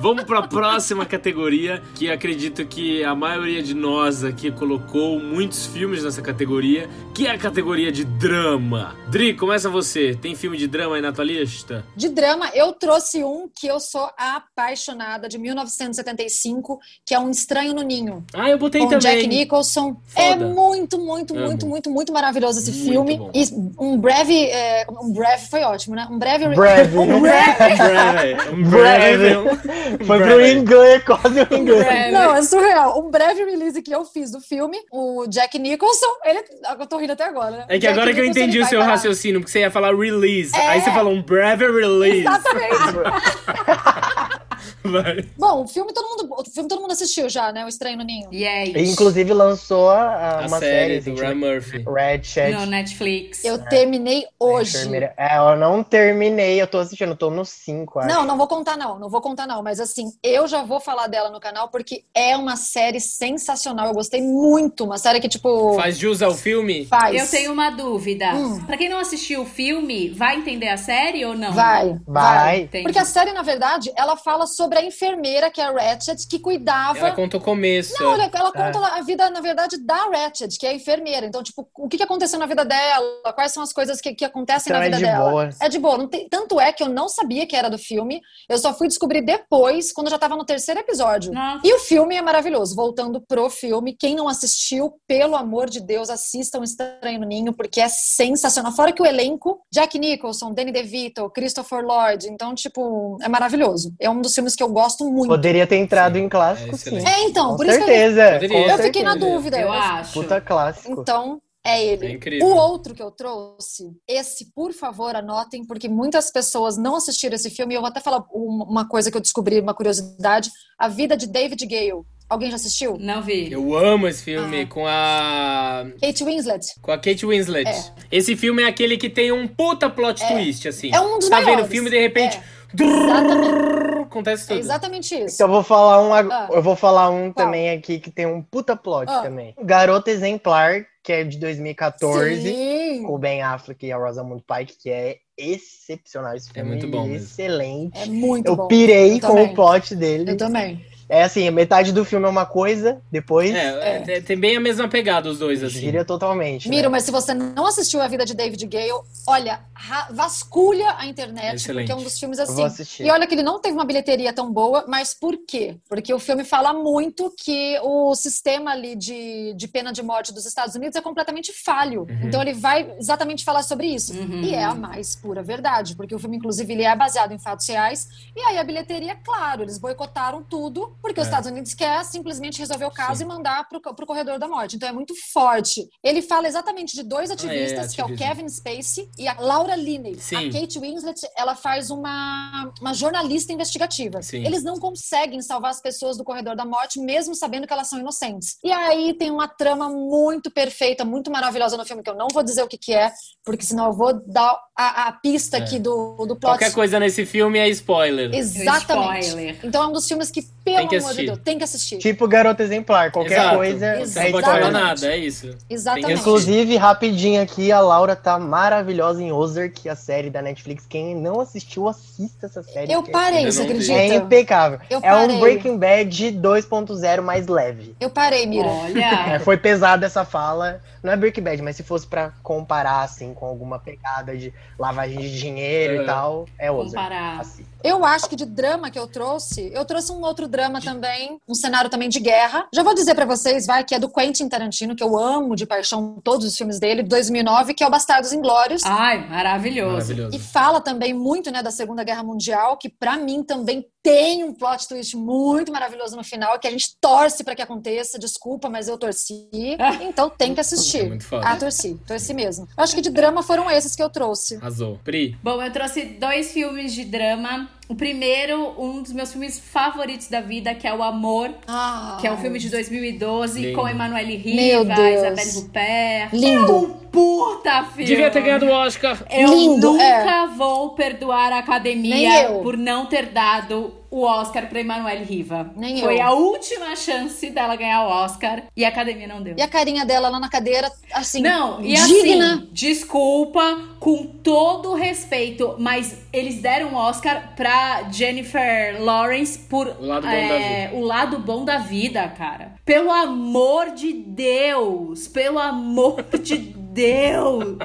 vamos pra próxima categoria, que acredito que a maioria de nós aqui colocou muitos filmes nessa categoria, que é a categoria de drama. Dri, começa você. Tem filme de drama aí na tua lista? De drama, eu trouxe um que eu sou apaixonada, de 1975, que é Um Estranho no Ninho. Ah, eu botei com também. Jack Nicholson. É Foda. muito, muito, Amo. muito, muito, muito maravilhoso esse Muito filme. bom. E um breve. é, um breve foi ótimo, né? Um breve. Breve. Um breve. Breve. Um Breve. breve. Foi pro Breve. inglês, quase o inglês. É, Não, é surreal. Um breve release que eu fiz do filme, o Jack Nicholson, ele. Eu tô rindo até agora, né? É que Jack agora que eu Nicholson, entendi o seu parar. raciocínio, porque você ia falar release. É. Aí você falou um breve release. Exatamente. Vai. Bom, o filme todo mundo, o filme todo mundo assistiu já, né? O Estranho no Ninho. Yes. E, Inclusive lançou a- A uma série série, do Ryan Murphy. Ratchet. No Netflix. Eu terminei hoje. É, eu não terminei, eu tô assistindo, eu tô no 5, acho. Não, não vou contar não, não vou contar não, mas assim, eu já vou falar dela no canal porque é uma série sensacional, eu gostei muito, uma série que tipo Faz jus ao filme? faz. Eu tenho uma dúvida. Hum. Pra quem não assistiu o filme, vai entender a série ou não? Vai, Vai. Entendi. Porque a série, na verdade, ela fala sobre a enfermeira, que é a Ratchet, que cuidava. Ela conta o começo. Não, ela, ela É. conta a vida, na verdade, da Ratchet, que é a enfermeira. Então, tipo, o que, que aconteceu na vida dela? Quais são as coisas que, que acontecem Então na é vida de dela? boa. É de boa. Não tem- tanto é que eu não sabia que era do filme. Eu só fui descobrir depois, quando eu já tava no terceiro episódio. Nossa. E o filme é maravilhoso. Voltando pro filme, quem não assistiu, pelo amor de Deus, assista um Estranho no Ninho, porque é sensacional. Fora que o elenco, Jack Nicholson, Danny DeVito, Christopher Lloyd, então, tipo, é maravilhoso. É um dos filmes que eu gosto muito. Poderia ter entrado Sim, em clássico, é sim. É, então, Com por isso que eu, certeza. Eu fiquei na certeza. dúvida. Eu Eu- acho. Puta clássico. Então, é ele. É incrível. O outro que eu trouxe, esse, por favor, anotem, porque muitas pessoas não assistiram esse filme. E eu vou até falar um- uma coisa que eu descobri, uma curiosidade: A Vida de David Gale. Alguém já assistiu? Não vi. Eu amo esse filme Ah. com a. Kate Winslet. Com a Kate Winslet. É. Esse filme é aquele que tem um puta plot twist, assim. É um dos Tá vendo o maiores. filme e de repente. É. Exatamente, Acontece é tudo. exatamente isso. Então eu vou falar um, Ah. eu vou falar um Qual? também aqui que tem um puta plot Ah. também. Garota Exemplar, que é de 2014, Sim. com o Ben Affleck e a Rosamund Pike, que é excepcional esse É filme. muito bom mesmo. Excelente. É muito eu bom. pirei Eu com também. o plot dele. Eu também. É assim, metade do filme é uma coisa, depois É, é, tem bem a mesma pegada os dois, assim. gira totalmente. né? Miro, mas se você não assistiu A Vida de David Gale, olha, vasculha a internet, Excelente. porque é um dos filmes Eu vou assim. assistir. E olha que ele não teve uma bilheteria tão boa, mas por quê? Porque o filme fala muito que o sistema ali de, de pena de morte dos Estados Unidos é completamente falho. Uhum. Então ele vai exatamente falar sobre isso. Uhum. E é a mais pura verdade, porque o filme, inclusive, ele é baseado em fatos reais. E aí a bilheteria, claro, eles boicotaram tudo, porque os É. Estados Unidos quer simplesmente resolver o caso Sim. e mandar pro, pro corredor da morte. Então é muito forte. Ele fala exatamente de dois ativistas, que é o. Kevin Spacey e a Laura Linney. Sim. A Kate Winslet, ela faz uma, uma jornalista investigativa. Sim. Eles não conseguem salvar as pessoas do corredor da morte, mesmo sabendo que elas são inocentes. E aí tem uma trama muito perfeita, muito maravilhosa no filme, que eu não vou dizer o que, que é, porque senão eu vou dar a, a pista É. aqui do, do plot. Qualquer coisa nesse filme é spoiler. Exatamente. Spoiler. Então é um dos filmes que, pelo Tem que assistir. Deus, tem que assistir. Tipo Garota Exemplar, qualquer Exato. coisa Você é não pode falar nada, é isso. Exatamente. Inclusive, rapidinho aqui, a Laura tá maravilhosa em Ozark, a série da Netflix. Quem não assistiu, assista essa série. Eu é parei, você acredita? É impecável. Eu é um. Breaking Bad 2.0 mais leve. Eu parei, Mira. É, Olha, foi pesada essa fala. Não é Breaking Bad, mas se fosse pra comparar, assim, com alguma pegada de lavagem de dinheiro É. e tal, é Ozark. comparar. Assista. Eu acho que de drama que eu trouxe, eu trouxe um outro drama também, um cenário também de guerra. Já vou dizer pra vocês, vai, que é do Quentin Tarantino, que eu amo de paixão todos os filmes dele, de 2009, que é o Bastardos Inglórios. Ai, maravilhoso. Maravilhoso. E fala também muito, né, da Segunda Guerra Mundial, que pra mim também tem um plot twist muito maravilhoso no final, que a gente torce pra que aconteça. Desculpa, mas eu torci. Então tem que É assistir. muito foda. Ah, torci, torci mesmo. Eu acho que de drama foram esses que eu trouxe. Arrasou. Pri, Bom, eu trouxe dois filmes de drama. O primeiro, um dos meus filmes favoritos da vida, que é O Amor, Ah, que é um filme de 2012 Lindo. com Emanuele Riva. Isabelle Huppert. Lindo. É um puta filme. devia ter ganhado o Oscar. Eu Lindo, nunca vou perdoar a Nem academia eu. por não ter dado o Oscar pra Emanuele Riva. Nem Foi eu. a última chance dela ganhar o Oscar e a academia não deu. E a carinha dela lá na cadeira, assim, Não, e digna. assim, desculpa, com todo o respeito, mas eles deram um Oscar pra Jennifer Lawrence por O lado bom da é, o lado bom da vida, cara. Pelo amor de Deus, pelo amor de Deus.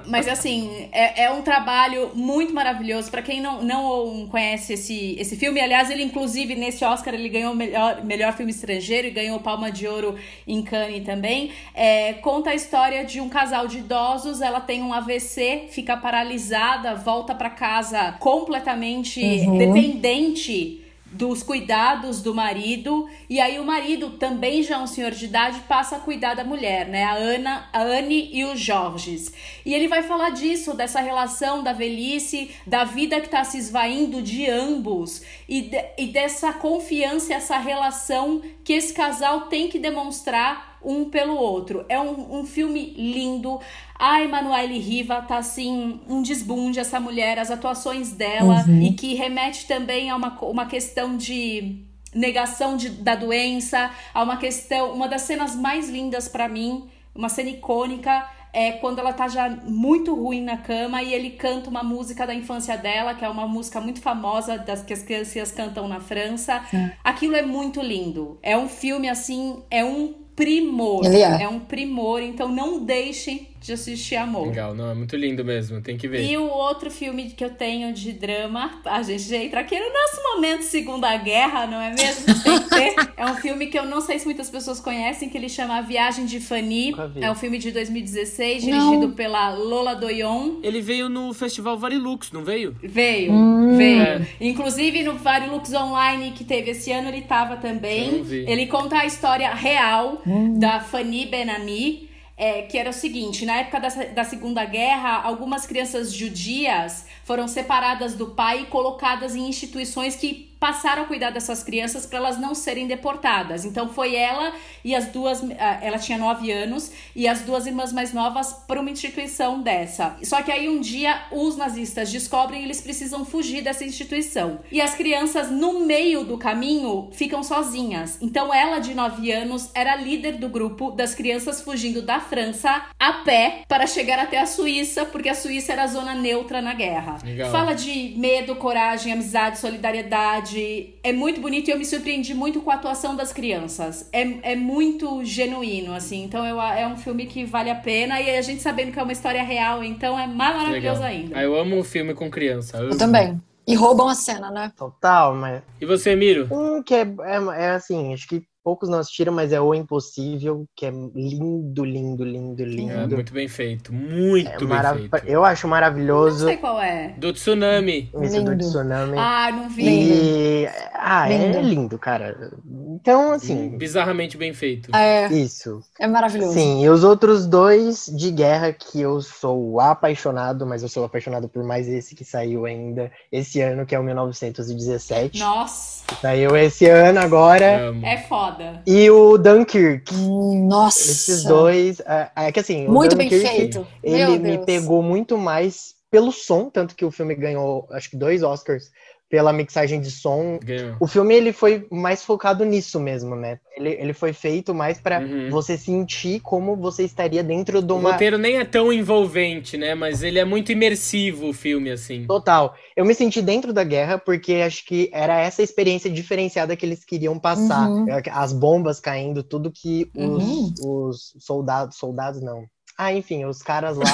Mas assim, é, é um trabalho muito maravilhoso. Pra quem não, não conhece esse, esse filme, aliás, ele inclusive nesse Oscar ele ganhou o melhor, melhor filme estrangeiro e ganhou Palma de Ouro em Cannes também. É, conta a história de um casal de idosos. Ela tem um AVC, fica paralisada, volta pra casa completamente dependente dos cuidados do marido e aí o marido também já é um senhor de idade passa a cuidar da mulher, né? A Ana, a Anne e o Jorges. E ele vai falar disso, dessa relação da velhice, da vida que tá se esvaindo de ambos e, de- e dessa confiança, essa relação que esse casal tem que demonstrar um pelo outro. É um, um filme lindo. A Emanuele Riva tá assim, um desbunde essa mulher, as atuações dela, e que remete também a uma, uma questão de negação de, da doença, a uma questão, uma das cenas mais lindas pra mim, uma cena icônica, é quando ela tá já muito ruim na cama e ele canta uma música da infância dela, que é uma música muito famosa das que as crianças cantam na França. Aquilo é muito lindo. É um filme assim, é um primor. Ele é. um primor, então não deixem de assistir Amor. Legal, não, é muito lindo mesmo, tem que ver. E o outro filme que eu tenho de drama, a gente já entra aqui no nosso momento Segunda Guerra, não é mesmo? Tem que ter. É um filme que eu não sei se muitas pessoas conhecem, que ele chama A Viagem de Fanny. É um filme de 2016, Não. dirigido pela Lola Doyon. Ele veio no Festival Varilux, não veio? Veio, Hum. veio. É. Inclusive no Varilux Online que teve esse ano, ele tava também. não. Ele conta a história real da Fanny Benami, é, que era o seguinte: na época da, da Segunda Guerra, algumas crianças judias foram separadas do pai e colocadas em instituições que passaram a cuidar dessas crianças para elas não serem deportadas. Então foi ela e as duas, ah, ela tinha nove anos e as duas irmãs mais novas para uma instituição dessa. Só que aí um dia os nazistas descobrem e eles precisam fugir dessa instituição. E as crianças no meio do caminho ficam sozinhas. Então ela de nove anos era líder do grupo das crianças fugindo da França a pé para chegar até a Suíça, porque a Suíça era a zona neutra na guerra. Legal. Fala de medo, coragem, amizade, solidariedade. É muito bonito e eu me surpreendi muito com a atuação das crianças. É, é muito genuíno, assim. Então eu, é um filme que vale a pena. E a gente sabendo que é uma história real, então é mais maravilhoso Legal. ainda. Ah, eu amo filme com criança. amo. Eu também. E roubam a cena, né? Total, mas. E você, Miro? Um que é, é, é assim, acho que poucos não assistiram, mas é O Impossível, que é lindo, lindo, lindo, É lindo. muito bem feito, muito É bem marav- feito. Eu acho Não maravilhoso sei qual é. Do Tsunami. esse do Lindo. tsunami. Ah, não vi. E. Ah, é Lindo. lindo, cara. Então, assim. Bizarramente bem feito. É, Isso. é maravilhoso. Sim, e os outros dois de guerra que eu sou apaixonado, mas eu sou apaixonado por mais esse que saiu ainda esse ano, que é o 1917. Nossa, Saiu esse ano agora. Amo. é foda. E o Dunkirk. Hum, Nossa. Esses dois. É, é que assim, Muito bem Dunkirk, feito. Ele me pegou muito mais pelo som, tanto que o filme ganhou, acho que dois Oscars pela mixagem de som. Ganhou. O filme ele foi mais focado nisso mesmo, né? Ele, ele foi feito mais pra Uhum. você sentir como você estaria dentro de O uma. roteiro nem é tão envolvente, né? Mas ele é muito imersivo, o filme, assim. Total. Eu me senti dentro da guerra porque acho que era essa experiência diferenciada que eles queriam passar. Uhum. As bombas caindo, tudo que os, Uhum. os soldados, soldados não. Ah, enfim, os caras lá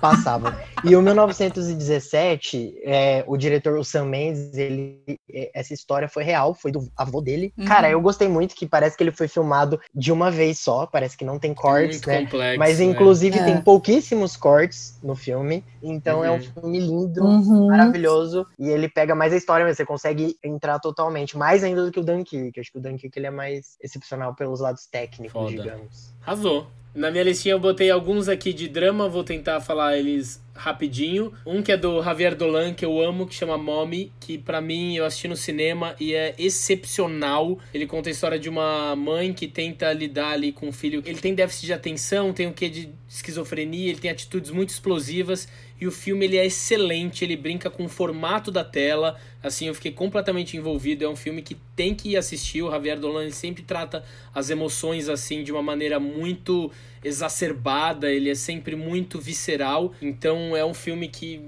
passavam. E o 1917, é, o diretor, o Sam Mendes, ele, é, essa história foi real, foi do avô dele. Uhum. Cara, eu gostei muito que parece que ele foi filmado de uma vez só, parece que não tem cortes, muito né? complexo. Mas né? inclusive É. tem pouquíssimos cortes no filme, então é um Uhum. filme lindo, Uhum. maravilhoso, e ele pega mais a história, mas você consegue entrar totalmente, mais ainda do que o Dunkirk. Acho que o Dunkirk ele é mais excepcional pelos lados técnicos, Foda. digamos. Arrasou. Na minha listinha eu botei alguns aqui de drama, vou tentar falar eles rapidinho. Um que é do Javier Dolan, que eu amo, que chama Mommy, que pra mim eu assisti no cinema e é excepcional. Ele conta a história de uma mãe que tenta lidar ali com o filho. Ele tem déficit de atenção, tem o que de esquizofrenia, ele tem atitudes muito explosivas e o filme ele é excelente, ele brinca com o formato da tela. Assim, eu fiquei completamente envolvido. É um filme que tem que assistir. O Javier Dolan sempre trata as emoções assim de uma maneira muito exacerbada, ele é sempre muito visceral. Então é um filme que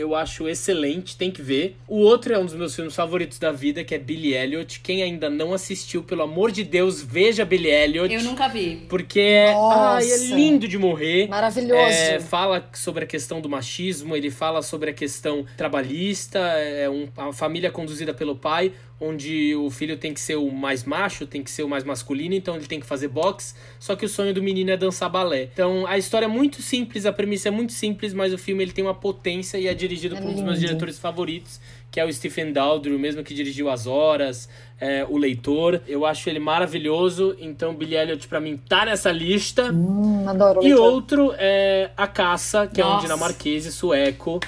eu acho excelente, tem que ver. O outro é um dos meus filmes favoritos da vida, que é Billy Elliot. Quem ainda não assistiu, pelo amor de Deus, veja Billy Elliot. Eu nunca vi. Porque é, Nossa. ai, é lindo de morrer. Maravilhoso. É, fala sobre a questão do machismo, ele fala sobre a questão trabalhista, é um- uma família conduzida pelo pai, onde o filho tem que ser o mais macho, tem que ser o mais masculino, então ele tem que fazer boxe, só que o sonho do menino é dançar balé. Então a história é muito simples, a premissa é muito simples, mas o filme ele tem uma potência e é dirigido É por um dos meus diretores favoritos, que é o Stephen Daldry, o mesmo que dirigiu As Horas, é, O Leitor. Eu acho ele maravilhoso, então Billy Elliot pra mim tá nessa lista. Hum, adoro. E leitor. outro é A Caça, que é um Nossa. dinamarquês e sueco,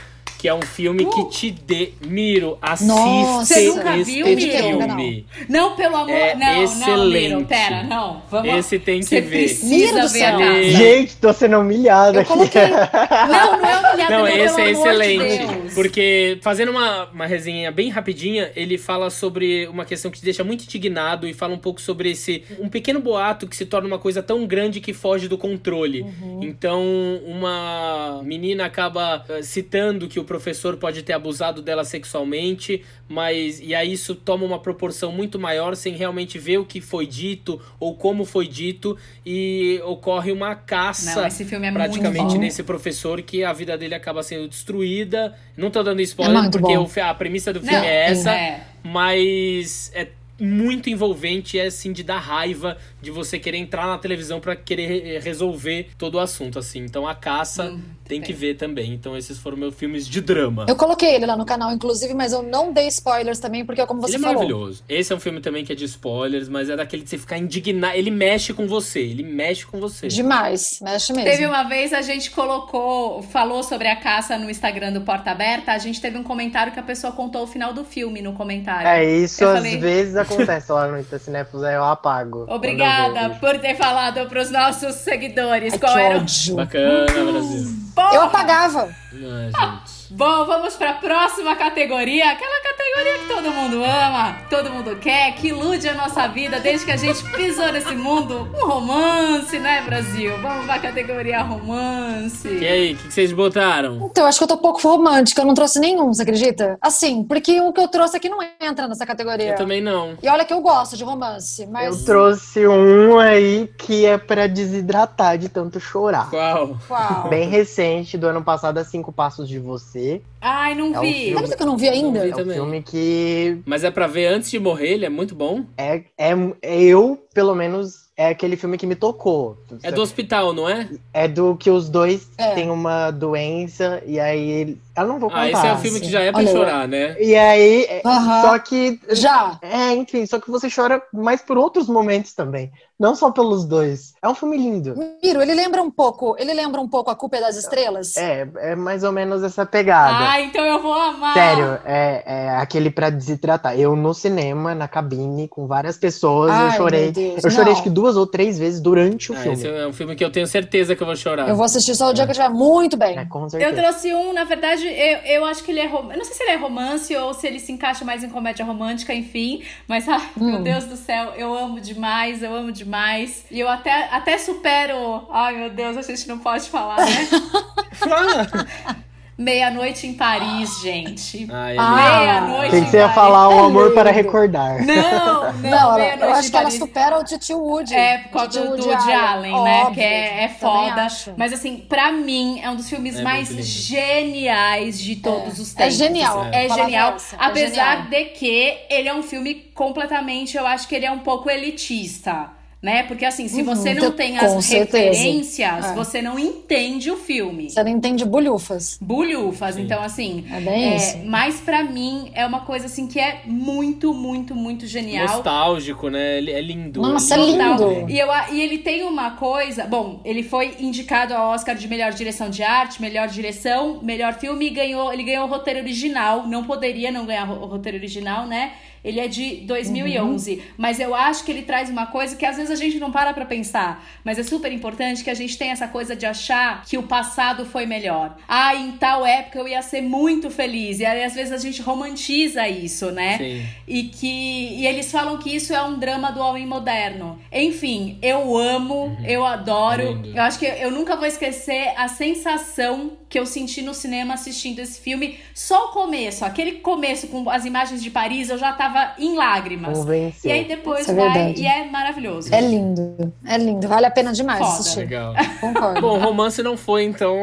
que é um filme que te dê. Miro, assiste Nossa. Você nunca esse viu, filme. Não, pelo amor. É não, não, excelente. Miro, pera, não. Vamos. Esse tem que Você ver. Precisa ver a casa. Gente, tô sendo humilhada aqui. Não, não é humilhado, Não, não, esse pelo é de excelente. Deus. porque, fazendo uma, uma resenha bem rapidinha, ele fala sobre uma questão que te deixa muito indignado e fala um pouco sobre esse. Um pequeno boato que se torna uma coisa tão grande que foge do controle. Então, uma menina acaba eh, citando que o professor pode ter abusado dela sexualmente, mas. E aí isso toma uma proporção muito maior sem realmente ver o que foi dito ou como foi dito, e ocorre uma caça Não, esse filme é praticamente nesse professor que a vida dele acaba sendo destruída. Não tô dando spoiler É porque o a premissa do Não, filme é essa, é. mas é muito envolvente, é assim de dar raiva de você querer entrar na televisão pra querer re- resolver todo o assunto assim. Então a caça Hum, tem que ver também. Então esses foram meus filmes de drama. Eu coloquei ele lá no canal, inclusive, mas eu não dei spoilers também, porque como você ele é falou. maravilhoso. Esse é um filme também que é de spoilers, mas é daquele de você ficar indignado. Ele mexe com você, ele mexe com você. Demais, mexe mesmo. Teve uma vez a gente colocou, falou sobre a caça no Instagram do Porta Aberta, a gente teve um comentário que a pessoa contou o final do filme no comentário. É, isso Eu às falei- vezes acontece lá no Itacinéfilos, aí eu apago. Obrigada por ter falado pros nossos seguidores Ai, qual que era o. Bacana, Brasil. Porra! Eu apagava. Gente. Bom, vamos pra próxima categoria, aquela categoria que todo mundo ama, todo mundo quer, que ilude a nossa vida desde que a gente pisou nesse mundo. Um romance, né, Brasil? Vamos pra categoria romance. E aí, o que, que vocês botaram? Então, eu acho que eu tô pouco romântica, eu não trouxe nenhum, você acredita? Assim, porque o que eu trouxe aqui não entra nessa categoria. Eu também não. E olha que eu gosto de romance, mas. Eu trouxe um aí que é pra desidratar de tanto chorar. Qual? Qual? Bem recente, do ano passado, A Cinco Passos de Você. Ai, não É um vi. filme. Sabe que eu não vi ainda? Não vi. É um também. filme que Mas é pra ver antes de morrer, ele é muito bom. é, é, é eu, pelo menos, é aquele filme que me tocou. É do hospital, não é? É do que os dois É. têm uma doença e aí ele... Eu não vou contar. Ah, esse é o filme que já é pra Olha, chorar, né? E aí, é- Aham. só que... Já. É, enfim, só que você chora mais por outros momentos também. Não só pelos dois. É um filme lindo. Miro, ele lembra um pouco, ele lembra um pouco a culpa é das estrelas? É, é mais ou menos essa pegada. Ah, então eu vou amar. Sério, é, é aquele pra desidratar. Eu no cinema, na cabine, com várias pessoas, Ai, eu chorei. meu Deus, Eu chorei não. acho que duas ou três vezes durante o Ah, filme. esse é um filme que eu tenho certeza que eu vou chorar. Eu vou assistir só o dia que eu estiver muito bem. É, com Eu certeza. trouxe um, na verdade, eu, eu acho que ele é rom... Eu não sei se ele é romance ou se ele se encaixa mais em comédia romântica, enfim. Mas, ai, meu Deus do céu, eu amo demais, eu amo demais. E eu até, até supero. Ai, meu Deus, a gente não pode falar, né? Meia-noite em Paris, gente. Ai, Ah, Meia-noite Tem em que você ia Paris. falar o É amor para recordar. Não, não, Não, ela- Meia-Noite eu acho em que ela Paris. supera o Titi Woody. É, por causa do, do Woody Woody Allen, né? Óbvio, Que é, é foda. Mas assim, pra mim, é um dos filmes É mais geniais de todos os É tempos. genial. É a palavra genial. essa, é apesar genial. de que ele é um filme completamente, eu acho que ele é um pouco elitista. Né? Porque assim, se Uhum, você não te- tem as referências, É. você não entende o filme. Você não entende bulhufas. Bulhufas, então assim. É bem isso. Mas pra mim é uma coisa assim que é muito, muito, muito genial. Nostálgico, né? É lindo. Nossa, é Total. lindo. E, eu, e ele tem uma coisa. Bom, ele foi indicado ao Oscar de melhor direção de arte, melhor direção, melhor filme e ganhou. Ele ganhou o roteiro original. Não poderia não ganhar o roteiro original, né? Ele é de 2011. Mas eu acho que ele traz uma coisa que às vezes a gente não para pra pensar. Mas é super importante que a gente tenha essa coisa de achar que o passado foi melhor. Ah, em tal época eu ia ser muito feliz. E aí às vezes a gente romantiza isso, né? Sim. E que e eles falam que isso é um drama do homem moderno. Enfim, eu amo, eu adoro. Lindo. Eu acho que eu nunca vou esquecer a sensação que eu senti no cinema assistindo esse filme. Só o começo, aquele começo com as imagens de Paris, eu já tava em lágrimas. Convenceu. E aí depois Isso é vai verdade. e é maravilhoso. É lindo. É lindo. Vale a pena demais Foda. assistir. Legal. Concordo. Bom, romance não foi, então,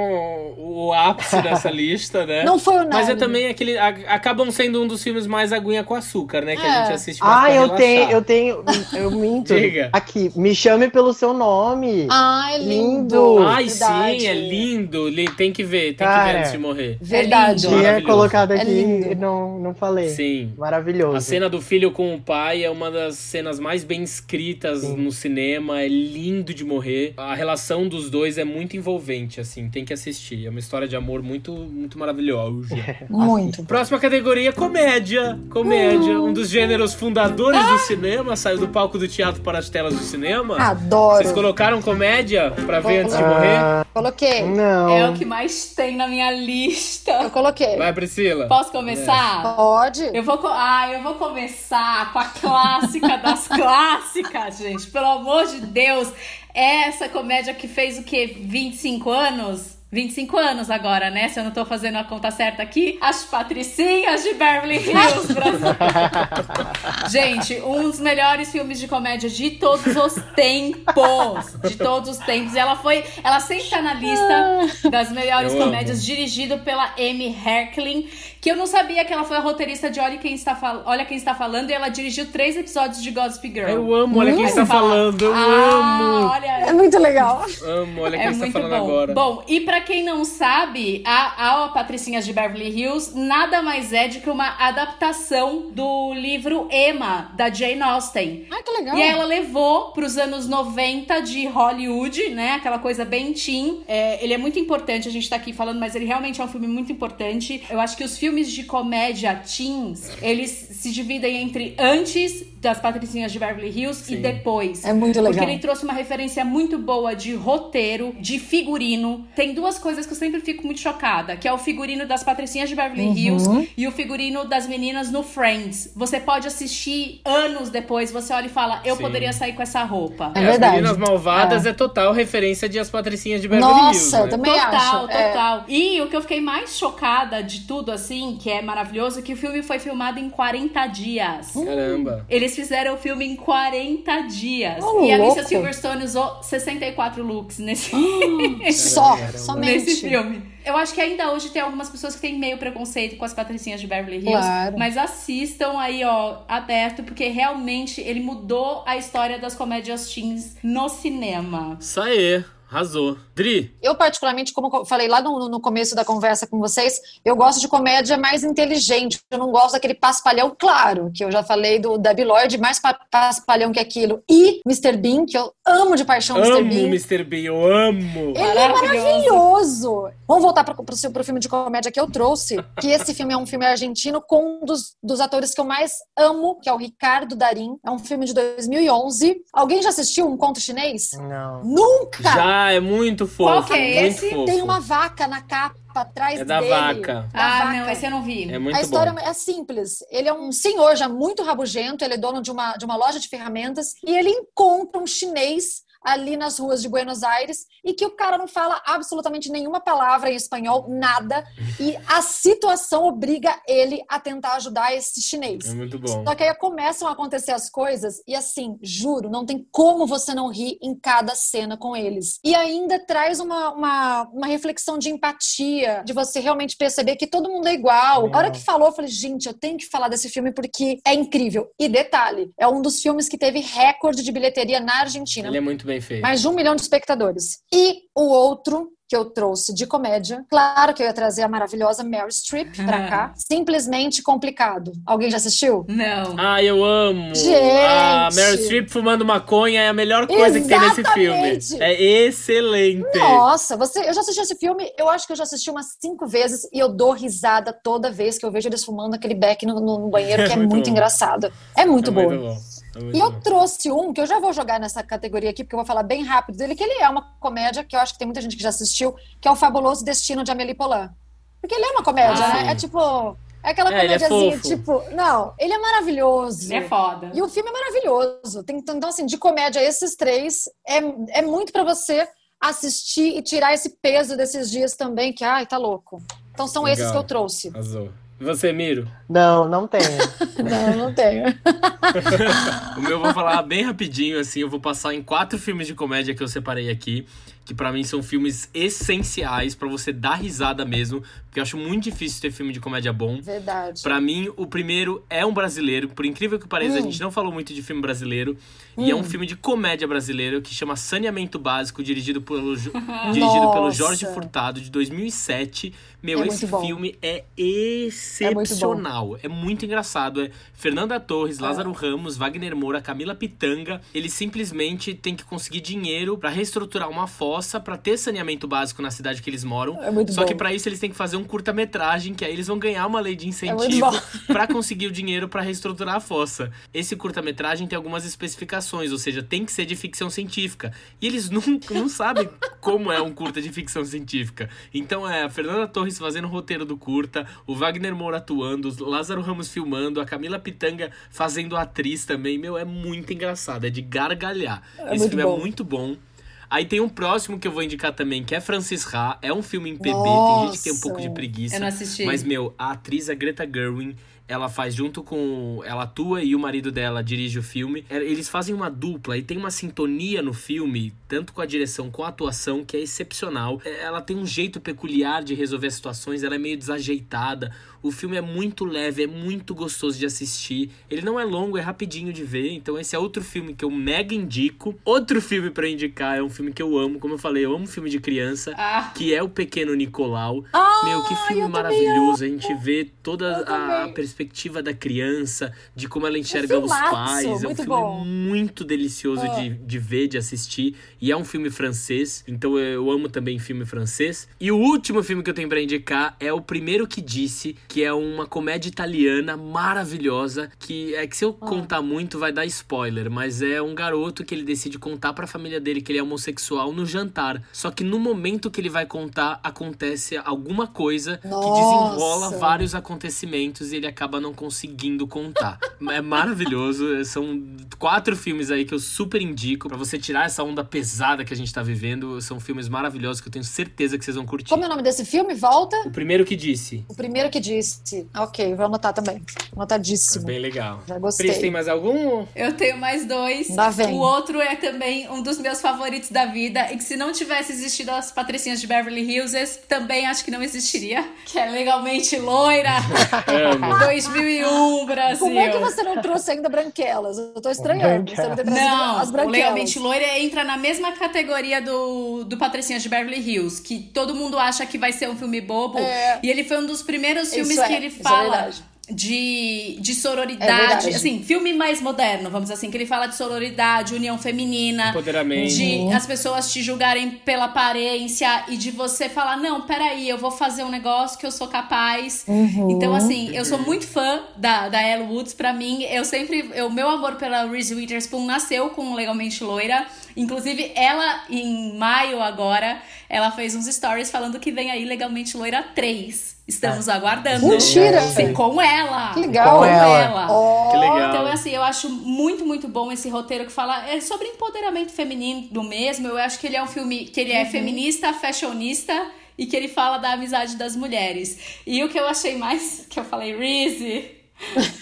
o ápice dessa lista, né? não foi o nada. Mas é também aquele. a- acabam sendo um dos filmes mais aguinha com açúcar, né? Que a É. gente assiste mais Ah, pra eu relaxar. tenho, eu tenho, eu minto. Diga. Aqui, me chame pelo seu nome. Ah, é lindo. Lindo. Ai, Verdade. sim, é lindo. Li- Tem que ver, tem que Cara. ver antes de morrer. Verdade. É lindo. Tinha colocado É aqui lindo. e não, não falei. Sim. Maravilhoso. A cena do filho com o pai é uma das cenas mais bem escritas Sim. no cinema, é lindo de morrer. A relação dos dois é muito envolvente, assim, tem que assistir. É uma história de amor muito, muito maravilhosa. Muito. Próxima categoria, comédia. Comédia, um dos gêneros fundadores do cinema, saiu do palco do teatro para as telas do cinema. Adoro. Vocês colocaram comédia pra ver antes de Ah, morrer? Coloquei. Não. É o que mais tem na minha lista. Eu coloquei. Vai, Priscila. Posso começar? Pode. Eu vou, ah, eu vou começar com a clássica das clássicas, gente. Pelo amor de Deus. Essa comédia que fez o quê? 25 anos? 25 anos agora, né? Se eu não tô fazendo a conta certa aqui. As Patricinhas de Beverly Hills, Brasil. Gente, um dos melhores filmes de comédia de todos os tempos. De todos os tempos. E ela foi. Ela sempre tá na lista das melhores Eu amo. comédias, dirigido pela Amy Herkling. Que eu não sabia que ela foi a roteirista de Olha Quem Está, Fal... Olha Quem Está Falando. E ela dirigiu três episódios de Gossip Girl. Eu amo, olha quem está fala, falando, eu ah, amo. Olha, É muito legal. Amo, olha é quem está muito falando bom. agora. Bom, e pra quem não sabe, a, a Patricinhas de Beverly Hills nada mais é do que uma adaptação do livro Emma, da Jane Austen. Ah, que legal. E aí ela levou pros anos 90 de Hollywood, né? Aquela coisa bem teen. É, ele é muito importante, a gente tá aqui falando, mas ele realmente é um filme muito importante. Eu acho que os filmes de comédia teens, eles se dividem entre antes das Patricinhas de Beverly Hills e Sim. depois. É muito legal. Porque ele trouxe uma referência muito boa de roteiro, de figurino. Tem duas coisas que eu sempre fico muito chocada, que é o figurino das Patricinhas de Beverly Uhum. Hills e o figurino das meninas no Friends. Você pode assistir anos depois, você olha e fala, eu Sim. poderia sair com essa roupa. É As verdade. Meninas Malvadas é. total referência de As Patricinhas de Beverly Nossa, Hills, eu né? também Total, acho. É. total. E o que eu fiquei mais chocada de tudo, assim, que é maravilhoso, é que o filme foi filmado em 40 dias. Caramba. Eles fizeram o filme em 40 dias. Ô, e a Alicia. Silverstone usou 64 looks nesse, Só, Caramba. somente. nesse filme. Eu acho que ainda hoje tem algumas pessoas que têm meio preconceito com as patricinhas de Beverly Hills. Claro. Mas assistam aí, ó, aberto, porque realmente ele mudou a história das comédias teens no cinema. Isso aí. Arrasou. Dri, Eu, particularmente, como eu falei lá no, no começo da conversa com vocês, eu gosto de comédia mais inteligente. Eu não gosto daquele paspalhão, claro, que eu já falei do Debbie Lloyd, mais pa paspalhão que aquilo. E Mr. Bean, que eu amo de paixão Mr. amo Bean. Mr. Bean, eu amo. Ele é maravilhoso. Vamos voltar para o filme de comédia que eu trouxe, que esse filme é um filme argentino com um dos, dos atores que eu mais amo, que é o Ricardo Darim. É um filme de 2011. Alguém já assistiu Um Conto Chinês? Não. Nunca! Já, é muito fofo. Qual que é muito esse? fofo. Tem uma vaca na capa atrás É da dele. vaca. Da Ah, vaca. não, esse eu não vi. É muito a história bom. é simples. Ele é um senhor já muito rabugento, ele é dono de uma, de uma loja de ferramentas e ele encontra um chinês ali nas ruas de Buenos Aires e que o cara não fala absolutamente nenhuma palavra em espanhol, nada, e a situação obriga ele a tentar ajudar esse chinês. É muito bom. Só que aí começam a acontecer as coisas e assim, juro, não tem como você não rir em cada cena com eles. E ainda traz uma, uma, uma reflexão de empatia, de você realmente perceber que todo mundo é igual. A hora que falou, eu falei, gente, eu tenho que falar desse filme porque é incrível. E detalhe, é um dos filmes que teve recorde de bilheteria na Argentina. Ele é muito bem feito. Mais de um milhão de espectadores. E o outro que eu trouxe de comédia, claro que eu ia trazer a maravilhosa Meryl Streep pra cá. Simplesmente complicado. Alguém já assistiu? Não. Ah, eu amo. Gente! A Meryl Streep fumando maconha é a melhor coisa que tem nesse filme. Exatamente! É excelente. Nossa, você, eu já assisti esse filme, eu acho que eu já assisti umas cinco vezes e eu dou risada toda vez que eu vejo eles fumando aquele beck no, no- banheiro, que é, É muito muito, engraçado. É muito é bom. Muito bom. É E eu trouxe um que eu já vou jogar nessa categoria aqui, porque eu vou falar bem rápido dele, que ele é uma comédia que eu acho que tem muita gente que já assistiu, que é o Fabuloso Destino de Amélie Poulain. Porque ele é uma comédia, Ah, né? sim. É tipo. É aquela É, é comédiazinha, fofo. tipo. Não, ele é maravilhoso. Ele é foda. E o filme é maravilhoso. Tem, então, assim, de comédia, esses três é, é muito pra você assistir e tirar esse peso desses dias também, que, ai, tá louco. Então são esses Legal. que eu trouxe. Arrasou. E você, Miro? Não, não tenho. Não, não tenho. O meu eu vou falar bem rapidinho, assim. Eu vou passar em quatro filmes de comédia que eu separei aqui. Que pra mim são filmes essenciais pra você dar risada mesmo. Porque eu acho muito difícil ter filme de comédia bom. Verdade. Pra mim, o primeiro é um brasileiro. Por incrível que pareça, a Hum. gente não falou muito de filme brasileiro. E é um filme de comédia brasileiro que chama Saneamento Básico, dirigido pelo, dirigido pelo. Jorge Furtado, de 2007. Meu, É esse muito filme é excepcional. É muito, engraçado. É Fernanda Torres, Lázaro Ramos, Wagner Moura, Camila Pitanga. Eles simplesmente têm que conseguir dinheiro pra reestruturar uma fossa pra ter saneamento básico na cidade que eles moram. É muito Só bom. que pra isso eles têm que fazer um curta-metragem, que aí eles vão ganhar uma lei de É muito incentivo pra conseguir o dinheiro pra reestruturar a fossa. Esse curta-metragem tem algumas especificações, ou seja, tem que ser de ficção científica. E eles nunca não sabem como é um curta de ficção científica. Então é a Fernanda Torres fazendo o roteiro do curta, o Wagner Moura atuando, o Lázaro Ramos filmando, a Camila Pitanga fazendo atriz também. Meu, é muito engraçado, é de gargalhar. É Esse filme bom. é muito bom. Aí tem um próximo que eu vou indicar também, que é Francis Ha. É um filme em PB, tem gente que tem um pouco de Nossa. preguiça. Eu não assisti. Mas, meu, a atriz, a Greta Gerwig, ela faz junto com. Ela atua e o marido dela dirige o filme. É, Eles fazem uma dupla e tem uma sintonia no filme, tanto com a direção com a atuação, que é excepcional. É, Ela tem um jeito peculiar de resolver as situações, ela é meio desajeitada. O filme é muito leve, é muito gostoso de assistir. Ele não é longo, é rapidinho de ver. Então, esse é outro filme que eu mega indico. Outro filme pra indicar é um filme que eu amo. Como eu falei, eu amo filme de criança Ah, que é o Pequeno Nicolau. Ah, Meu, que filme maravilhoso. A gente vê toda a também. Perspectiva da criança, de como ela enxerga os filmaço, pais. É um filme bom. muito delicioso Ah. de, de ver, de assistir. E é um filme francês, então eu amo também filme francês. E o último filme que eu tenho pra indicar é O Primeiro Que Disse, que é uma comédia italiana maravilhosa, que é que se eu Ah. contar muito vai dar spoiler, mas é um garoto que ele decide contar pra família dele que ele é homossexual no jantar. Só que no momento que ele vai contar, acontece alguma coisa que Nossa. desenrola vários acontecimentos e ele acaba não conseguindo contar. é maravilhoso, são quatro filmes aí que eu super indico pra você tirar essa onda pesada que a gente tá vivendo. São filmes maravilhosos que eu tenho certeza que vocês vão curtir. Como é o nome desse filme? Volta? O primeiro que disse. O primeiro que disse. Ok, vou anotar também. Anotadíssimo. Bem legal. Já gostei. Pris, tem mais algum? eu tenho mais dois. Lá vem. O outro é também um dos meus favoritos da vida. E que se não tivesse existido as patricinhas de Beverly Hills, também acho que não existiria. Que é legalmente loira. Amo. 2001, Brasil. Como é que você não trouxe ainda Branquelas? Eu tô estranhando. Você não, as o Branquelas. Legalmente Loira entra na mesma categoria do, do Patricinha de Beverly Hills, que todo mundo acha que vai ser um filme bobo. É. E ele foi um dos primeiros filmes Isso é, que ele isso é fala verdade. De, de É sororidade. verdade. assim, filme mais moderno, vamos dizer assim, que ele fala de sororidade, união feminina. Empoderamento. De as pessoas te julgarem pela aparência e de você falar, não, peraí, eu vou fazer um negócio que eu sou capaz. Uhum. Então, assim, eu sou muito fã da, da Elle Woods. Pra mim, eu sempre. O meu amor pela Reese Witherspoon nasceu com Legalmente Loira. Inclusive, ela, em maio agora, ela fez uns stories falando que vem aí Legalmente Loira 3. Estamos aguardando. Mentira! Sim, com ela. Que legal. Com ela. ela. Ó, Que legal. Então, assim, eu acho muito, muito bom esse roteiro que fala é sobre empoderamento feminino mesmo. Eu acho que ele é um filme que ele é feminista, fashionista e que ele fala da amizade das mulheres. E o que eu achei mais, que eu falei, Reese,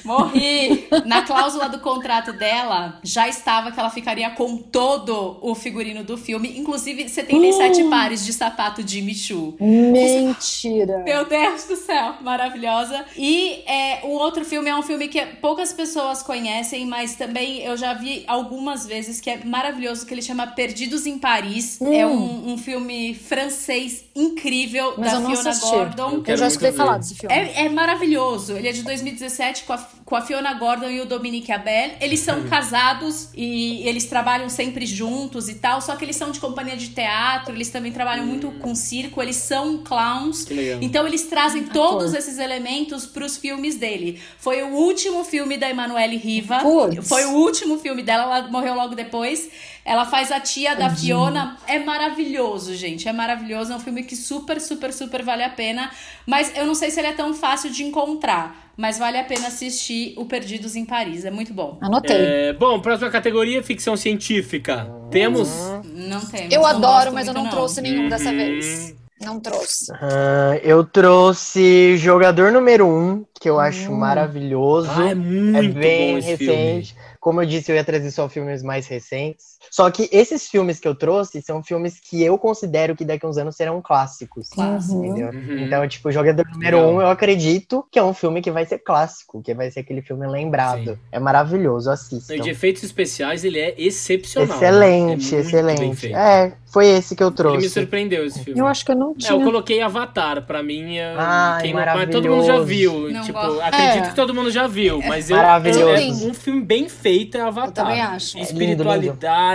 morri. Na cláusula do contrato dela, já estava que ela ficaria com todo o figurino do filme, inclusive 77 pares de sapato Jimmy Choo. Mentira. Meu Deus do céu, maravilhosa. E é, o outro filme é um filme que poucas pessoas conhecem, mas também eu já vi algumas vezes que é maravilhoso, que ele chama Perdidos em Paris. É um, um filme francês incrível Mas da Fiona assisti. Gordon. Eu Eu já escutei falar desse filme. É, é maravilhoso. Ele é de 2017 com a, com a Fiona Gordon e o Dominique Abel. Eles são casados e eles trabalham sempre juntos e tal. Só que eles são de companhia de teatro. Eles também trabalham muito com circo. Eles são clowns. Então eles trazem todos esses elementos pros filmes dele. Foi o último filme da Emanuele Riva. Putz. Foi o último filme dela. Ela morreu logo depois. Ela faz a tia da Fiona. É maravilhoso, gente. É maravilhoso. É um filme que super, super, super vale a pena. Mas eu não sei se ele é tão fácil de encontrar. Mas vale a pena assistir o Perdidos em Paris. É muito bom. Anotei. É, bom, próxima categoria, ficção científica. Temos. Não tem. eu não adoro, mas eu muito, não trouxe nenhum dessa Uhum. vez. Não trouxe. Ah, eu trouxe Jogador Número 1, um, que eu acho maravilhoso. Ah, é muito é bem bom esse recente. Como eu disse, eu ia trazer só filmes mais recentes. Só que esses filmes que eu trouxe são filmes que eu considero que daqui a uns anos serão clássicos. Clássico. Entendeu? Uhum. Então, tipo, Jogador Número Legal. 1, um, eu acredito que é um filme que vai ser clássico, que vai ser aquele filme lembrado. Sim. É maravilhoso, E assistam. de efeitos especiais, ele é excepcional. Excelente, né? É excelente. É, foi esse que eu Ele me trouxe. surpreendeu esse filme. Eu acho que eu não É, tinha. eu coloquei Avatar, pra mim. é- Ai, quem não, mas todo mundo já maravilhoso. viu. Não tipo, gosto. acredito É. que todo mundo já viu, mas eu, Maravilhoso. é um filme bem feito é Avatar. Eu também acho. É lindo,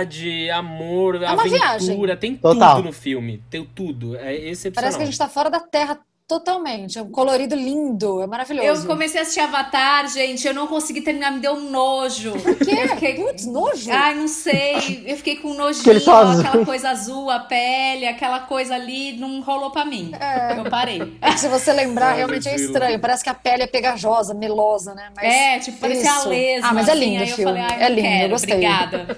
Espiritualidade, amor, É aventura, viagem. tem Total. tudo no filme. Tem tudo. É excepcional. Parece que a gente tá fora da Terra totalmente. É um colorido lindo, é maravilhoso. Eu comecei a assistir Avatar, gente. Eu não consegui terminar, me deu um nojo. Por quê? Eu fiquei... Putz, nojo. Ai, não sei. Eu fiquei com um nojinho, só azul. aquela coisa azul, a pele, aquela coisa ali, não rolou pra mim. Eu parei. É que se você lembrar, realmente é estranho. Parece que a pele é pegajosa, melosa, né? Mas É, tipo, parecia a lesma. Ah, mas é assim, lindo eu filme. falei, ai, é lindo, eu quero, gostei. obrigada.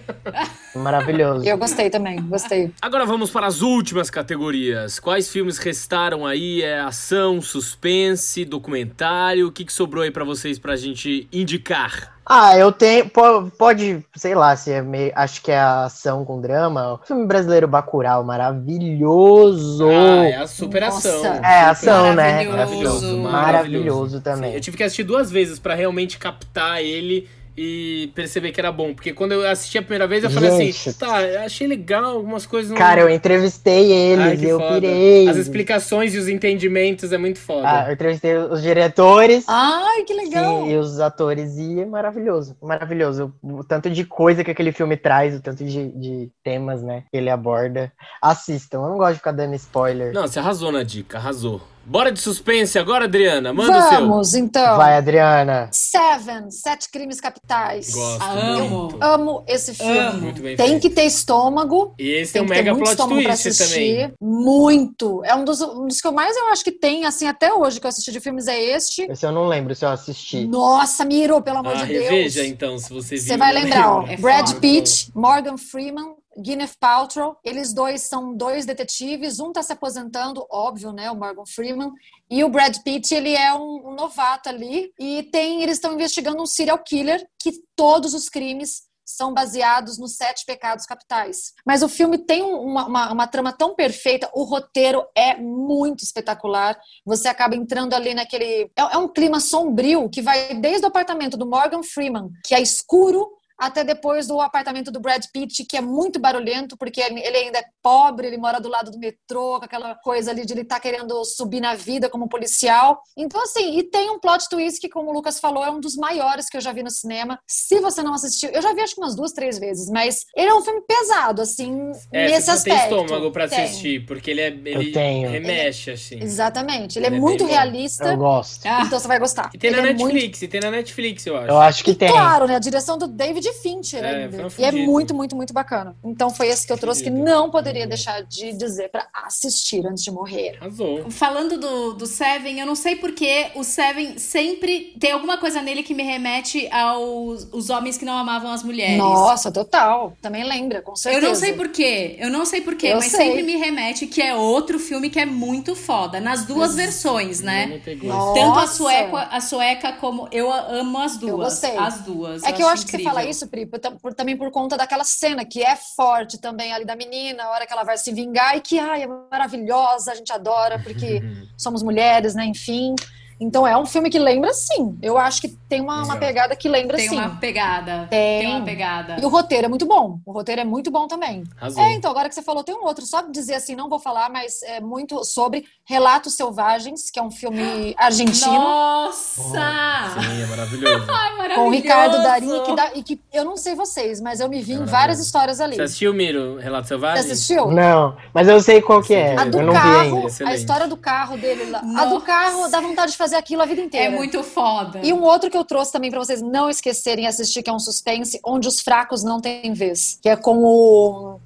Maravilhoso. Eu gostei também, gostei. Agora vamos para as últimas categorias. Quais filmes restaram aí? É ação, suspense, documentário? O que, que sobrou aí pra vocês pra gente indicar? Ah, eu tenho. po- Pode, sei lá, se é meio. Acho que é ação com drama. O filme brasileiro Bacurau, maravilhoso. Ah, é a superação. Nossa. É, ação, né? Maravilhoso. Maravilhoso também. Eu tive que assistir duas vezes pra realmente captar ele e perceber que era bom. Porque quando eu assisti a primeira vez, eu falei Gente. assim, tá, eu achei legal, algumas coisas não... Cara, eu entrevistei Ai, eles, que eu foda. pirei. As explicações e os entendimentos é muito foda. Ah, eu entrevistei os diretores. Ai, que legal. Sim, e os atores, e é maravilhoso, maravilhoso. O tanto de coisa que aquele filme traz, o tanto de, de temas, né, que ele aborda. Assistam, eu não gosto de ficar dando spoiler. Não, você arrasou na dica, arrasou. Bora de suspense agora, Adriana, manda o seu. Vamos, então. Vai, Adriana. Seven, Sete Crimes Capitais. Gosto Amo. muito. Amo esse filme. Amo. Muito bem Tem feito. que ter estômago. E esse Tem é um que ter mega muito plot estômago pra twist assistir. também. Muito. É um dos, um dos que eu mais eu acho que tem, assim, até hoje que eu assisti de filmes é este. Esse eu não lembro se eu assisti. Nossa, Miro, pelo amor Ah, de Deus. reveja então, se você viu. Você vai lembrar, ó. É Brad foda. Pitt, Morgan Freeman, Gwyneth Paltrow. Eles dois são dois detetives. Um tá se aposentando, óbvio, né? O Morgan Freeman. E o Brad Pitt, ele é um, um novato ali. E tem, eles estão investigando um serial killer que todos os crimes são baseados nos sete pecados capitais. Mas o filme tem uma, uma, uma trama tão perfeita, o roteiro é muito espetacular. Você acaba entrando ali naquele. É, é um clima sombrio que vai desde o apartamento do Morgan Freeman, que é escuro, até depois do apartamento do Brad Pitt, que é muito barulhento, porque ele ainda é pobre, ele mora do lado do metrô, com aquela coisa ali de ele estar tá querendo subir na vida como policial. Então, assim, e tem um plot twist que, como o Lucas falou, é um dos maiores que eu já vi no cinema. Se você não assistiu, eu já vi acho que umas duas, três vezes, mas ele é um filme pesado, assim, é, nesse você aspecto. tem estômago pra tem. assistir, porque ele, é, ele remexe, assim. Exatamente, ele, ele é, é muito realista. Eu gosto. Então você vai gostar. E tem ele na é Netflix, muito... e tem na Netflix, eu acho. Eu acho que tem. Claro, né? A direção do David de Fincher é, ainda. E é muito, muito, muito bacana. Então foi esse que eu trouxe que não poderia deixar de dizer para assistir antes de morrer. Arrasou. Falando do, do Seven, eu não sei porque o Seven sempre tem alguma coisa nele que me remete aos os homens que não amavam as mulheres. Nossa, total. Também lembra, com certeza. Eu não sei porquê. Eu não sei porquê, eu mas sei. sempre me remete que é outro filme que é muito foda. Nas duas versões, né? Tanto a sueca, a sueca como eu amo as duas. Eu gostei. As duas. É que eu acho incrível. que você fala isso, Pri, por, por, também por conta daquela cena que é forte também ali da menina, a hora que ela vai se vingar e que ai, é maravilhosa, a gente adora porque somos mulheres, né? Enfim. Então é um filme que lembra sim. Eu acho que tem uma, uma pegada que lembra tem sim. Tem uma pegada. Tem. tem. uma pegada. E o roteiro é muito bom. O roteiro é muito bom também. É, então, agora que você falou, tem um outro. Só dizer assim, não vou falar, mas é muito sobre Relatos Selvagens, que é um filme argentino. Nossa! Oh, sim, é maravilhoso. Ai, maravilhoso. Com o Ricardo Darim, que, dá, e que eu não sei vocês, mas eu me vi é em várias histórias ali. Você assistiu, Miro, Relatos Selvagens? Você assistiu? Não, mas eu sei qual que é. A do eu não carro, vi a história do carro dele lá. Nossa. A do carro dá vontade de fazer aquilo a vida inteira. É muito foda. E um outro que eu trouxe também para vocês não esquecerem assistir, que é um suspense, onde os fracos não têm vez. Que é com o.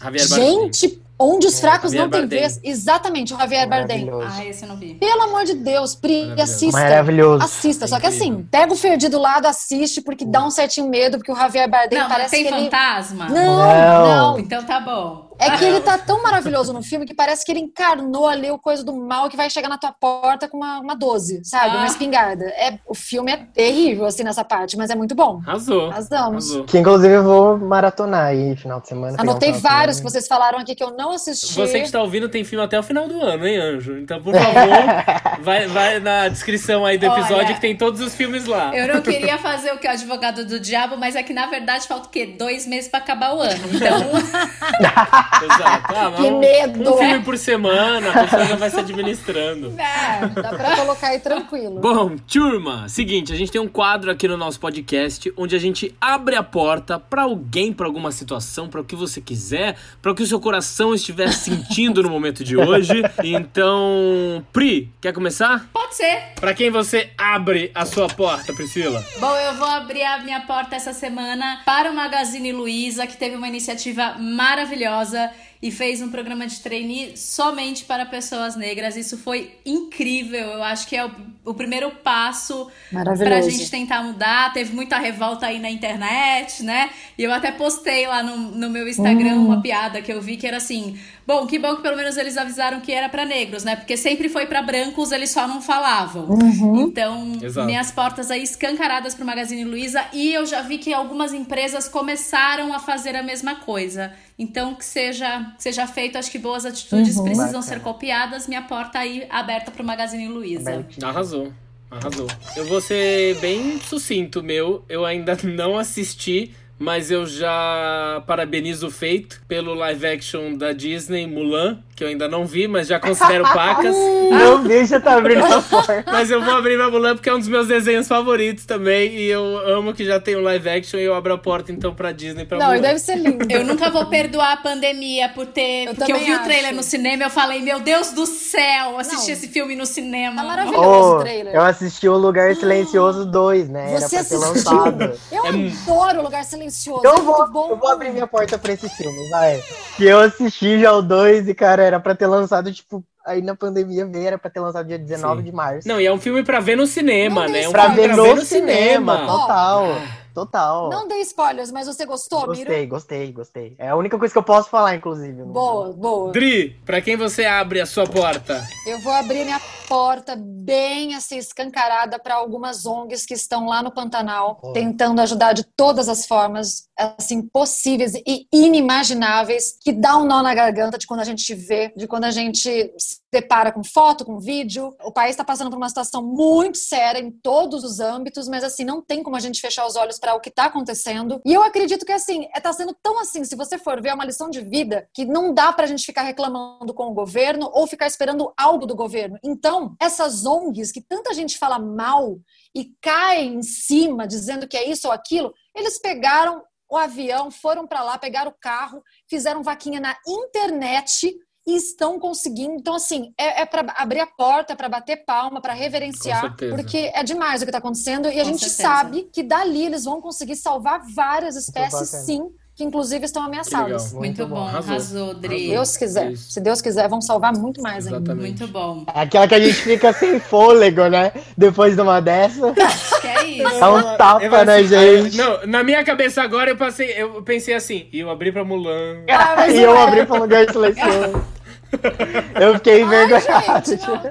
Javier Gente, onde os fracos Javier não têm vez. Exatamente, o Javier Bardem. Ah, esse eu não vi. Pelo amor de Deus, Pri, assista. Maravilhoso. Assista. Só que assim, pega o Ferdi do lado, assiste, porque dá um certinho medo, porque o Javier Bardem não, parece tem que fantasma? Ele... Não, não, não. Então tá bom. É que ele tá tão maravilhoso no filme que parece que ele encarnou ali o coisa do mal que vai chegar na tua porta com uma, uma 12, sabe? Ah. Uma espingarda. É, o filme é terrível, assim, nessa parte, mas é muito bom. Arrasou. Arrasamos. Arrasou. Que inclusive eu vou maratonar aí final de semana. Anotei um vários que vocês falaram aqui que eu não assisti. Você que está ouvindo tem filme até o final do ano, hein, Anjo? Então, por favor, vai, vai na descrição aí do episódio Olha, que tem todos os filmes lá. Eu não queria fazer o que é o advogado do diabo, mas é que na verdade falta o quê? Dois meses para acabar o ano. Então. Exato. Ah, que um, medo! Um filme por semana, a pessoa já vai se administrando. É, dá pra colocar aí tranquilo. Bom, turma, seguinte, a gente tem um quadro aqui no nosso podcast onde a gente abre a porta para alguém, para alguma situação, para o que você quiser, para o que o seu coração estiver sentindo no momento de hoje. Então, Pri, quer começar? Pode ser. Para quem você abre a sua porta, Priscila? Bom, eu vou abrir a minha porta essa semana para o Magazine Luiza, que teve uma iniciativa maravilhosa e fez um programa de trainee somente para pessoas negras. Isso foi incrível. Eu acho que é o, o primeiro passo para a gente tentar mudar. Teve muita revolta aí na internet, né? E eu até postei lá no, no meu Instagram uhum. uma piada que eu vi que era assim: bom, que bom que pelo menos eles avisaram que era para negros, né? Porque sempre foi para brancos, eles só não falavam. Uhum. Então, Exato. minhas portas aí escancaradas para o Magazine Luiza e eu já vi que algumas empresas começaram a fazer a mesma coisa. Então, que seja, seja feito, acho que boas atitudes uhum, precisam bacana. ser copiadas. Minha porta aí aberta para o Magazine Luiza. Arrasou. Arrasou. Eu vou ser bem sucinto, meu. Eu ainda não assisti mas eu já parabenizo o feito pelo live action da Disney, Mulan, que eu ainda não vi, mas já considero pacas. não vi, já tá abrindo a porta. Mas eu vou abrir minha Mulan porque é um dos meus desenhos favoritos também, e eu amo que já tem um live action e eu abro a porta então pra Disney pra Não, Mulan. deve ser lindo. Eu nunca vou perdoar a pandemia por ter... Eu porque eu vi acho. o trailer no cinema e eu falei, meu Deus do céu, assisti esse filme no cinema. Tá maravilhoso oh, o trailer. Eu assisti o Lugar Silencioso 2, né? Você assistiu? Eu é... adoro o Lugar Silencioso silencioso. Eu, é vou, bom. eu vou abrir minha porta pra esse filme, vai. Que eu assisti já o 2 e, cara, era pra ter lançado, tipo, aí na pandemia veio, era pra ter lançado dia 19 Sim. de março. Não, e é um filme pra ver no cinema, Não né? É um pra, ver pra, ver no, cinema. cinema. Total. Total. Não dei spoilers, mas você gostou, Gostei, Miro? gostei, gostei. É a única coisa que eu posso falar, inclusive. Boa, boa. Dri, pra quem você abre a sua porta? Eu vou abrir minha porta bem assim escancarada para algumas ONGs que estão lá no Pantanal, Oh. tentando ajudar de todas as formas assim possíveis e inimagináveis, que dá um nó na garganta de quando a gente vê, de quando a gente depara com foto, com vídeo. O país está passando por uma situação muito séria em todos os âmbitos, mas assim não tem como a gente fechar os olhos para o que está acontecendo. E eu acredito que assim está sendo tão assim, se você for ver é uma lição de vida que não dá para a gente ficar reclamando com o governo ou ficar esperando algo do governo. Então essas ONGs que tanta gente fala mal e cai em cima dizendo que é isso ou aquilo, eles pegaram o avião, foram para lá, pegaram o carro, fizeram vaquinha na internet e estão conseguindo. Então, assim, é, é para abrir a porta, para bater palma, para reverenciar, porque é demais o que está acontecendo e a Com gente certeza. sabe que dali eles vão conseguir salvar várias espécies, sim, que inclusive estão ameaçadas. legal. Muito, Muito bom, bom. Arrasou. arrasou, Dri. Se Deus quiser, Isso. se Deus quiser, vão salvar muito mais ainda. Exatamente. Muito bom. É aquela que a gente fica sem fôlego, né? Depois de uma dessa. Que é isso. Dá um tapa, Eu falei né, assim, gente? Não, na minha cabeça agora eu passei, eu pensei assim, e eu abri pra Mulan. Ah, e eu é. abri pra lugar silencioso. Eu fiquei Ai, envergonhado. gente, não,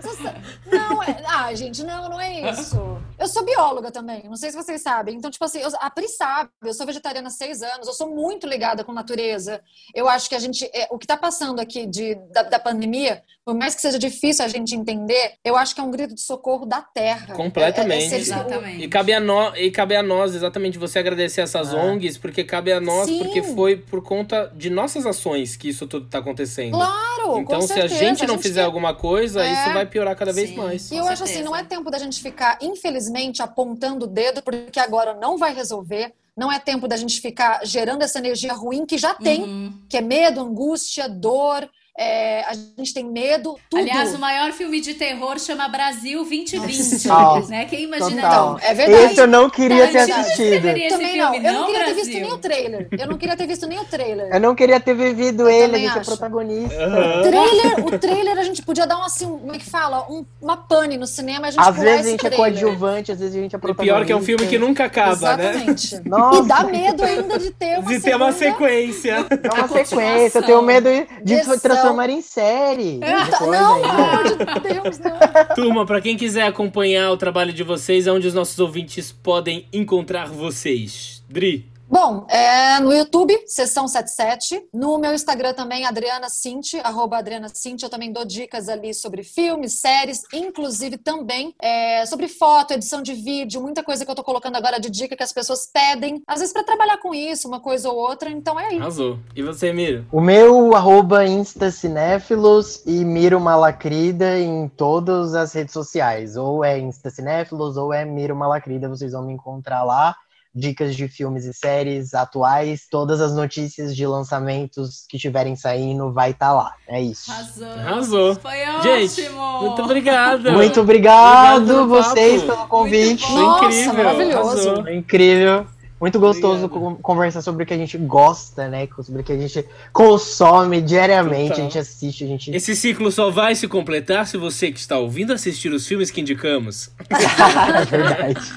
não, é, ah, gente, não, não é isso. Eu sou bióloga também, não sei se vocês sabem. Então, tipo assim, eu, a Pri sabe, eu sou vegetariana há seis anos, eu sou muito ligada com natureza. Eu acho que a gente, é, o que tá passando aqui de, da, da pandemia, por mais que seja difícil a gente entender, eu acho que é um grito de socorro da terra. Completamente. É- é ser- Exatamente. E cabe, a nó- e cabe a nós, exatamente, você agradecer essas Ah. ONGs, porque cabe a nós, Sim. porque foi por conta de nossas ações que isso tudo tá acontecendo. Claro, então, com se a gente não fizer quer- alguma coisa, É. isso vai piorar cada vez Sim. mais. E Com eu acho assim, não é tempo da gente ficar, infelizmente, apontando o dedo, porque agora não vai resolver. Não é tempo da gente ficar gerando essa energia ruim que já tem, Uhum. que é medo, angústia, dor. É, a gente tem medo, tudo. Aliás, o maior filme de terror chama Brasil 2020. Nossa. né? Quem imagina. Então, é verdade. Esse eu não queria ter Tarantino assistido. Também não. filme, Eu não queria ter Brasil? visto nem o trailer. Eu não queria ter visto nem o trailer. Eu não queria ter vivido ele, a também gente é protagonista. Aham. Trailer, o trailer a gente podia dar um assim, como é que fala? Um- uma pane no cinema e a gente Às vezes a gente é trailer. coadjuvante, às vezes a gente é E protagonista. pior que é um filme que nunca acaba, né? Exatamente. Nossa. E dá medo ainda de ter uma De ter uma sequência. É uma sequência, eu tenho medo de Versão. transformar em série. Então, Depois não, ainda. pelo amor de Deus, não. Turma, pra quem quiser acompanhar o trabalho de vocês, é onde os nossos ouvintes podem encontrar vocês. Dri. Bom, é, no YouTube, Sessão 77. No meu Instagram também, Adriana Cinti, arroba Adriana Cinti. Eu também dou dicas ali sobre filmes, séries, inclusive também é, sobre foto, edição de vídeo, muita coisa que eu tô colocando agora de dica que as pessoas pedem, às vezes para trabalhar com isso, uma coisa ou outra. Então é isso. Arrasou. E você, Miro? O meu arroba Insta Cinéfilos e Miro Malacrida em todas as redes sociais. Ou é Insta Cinéfilos ou é Miro Malacrida, vocês vão me encontrar lá. Dicas de filmes e séries atuais, todas as notícias de lançamentos que estiverem saindo vai estar lá. É isso. Arrasou. Arrasou. Foi Gente, ótimo. muito obrigado. Muito obrigado, Obrigado vocês papo. pelo convite. Muito Nossa, incrível. maravilhoso. Arrasou. Foi incrível. Muito gostoso Obrigado. con- conversar sobre o que a gente gosta, né? Sobre o que a gente consome diariamente, Total. a gente assiste, a gente. Esse ciclo só vai se completar se você que está ouvindo assistir os filmes que indicamos. é verdade.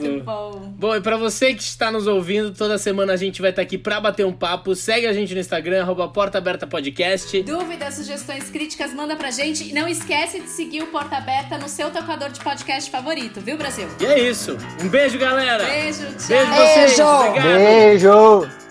Muito bom. Bom, e pra você que está nos ouvindo, toda semana a gente vai estar aqui pra bater um papo. Segue a gente no Instagram, arroba Porta Aberta Podcast. Dúvidas, sugestões, críticas, manda pra gente. E não esquece de seguir o Porta Aberta no seu tocador de podcast favorito, viu, Brasil? E é isso. Um beijo, galera. Beijo, tchau. Beijo. Beijo. Obrigado. Beijo!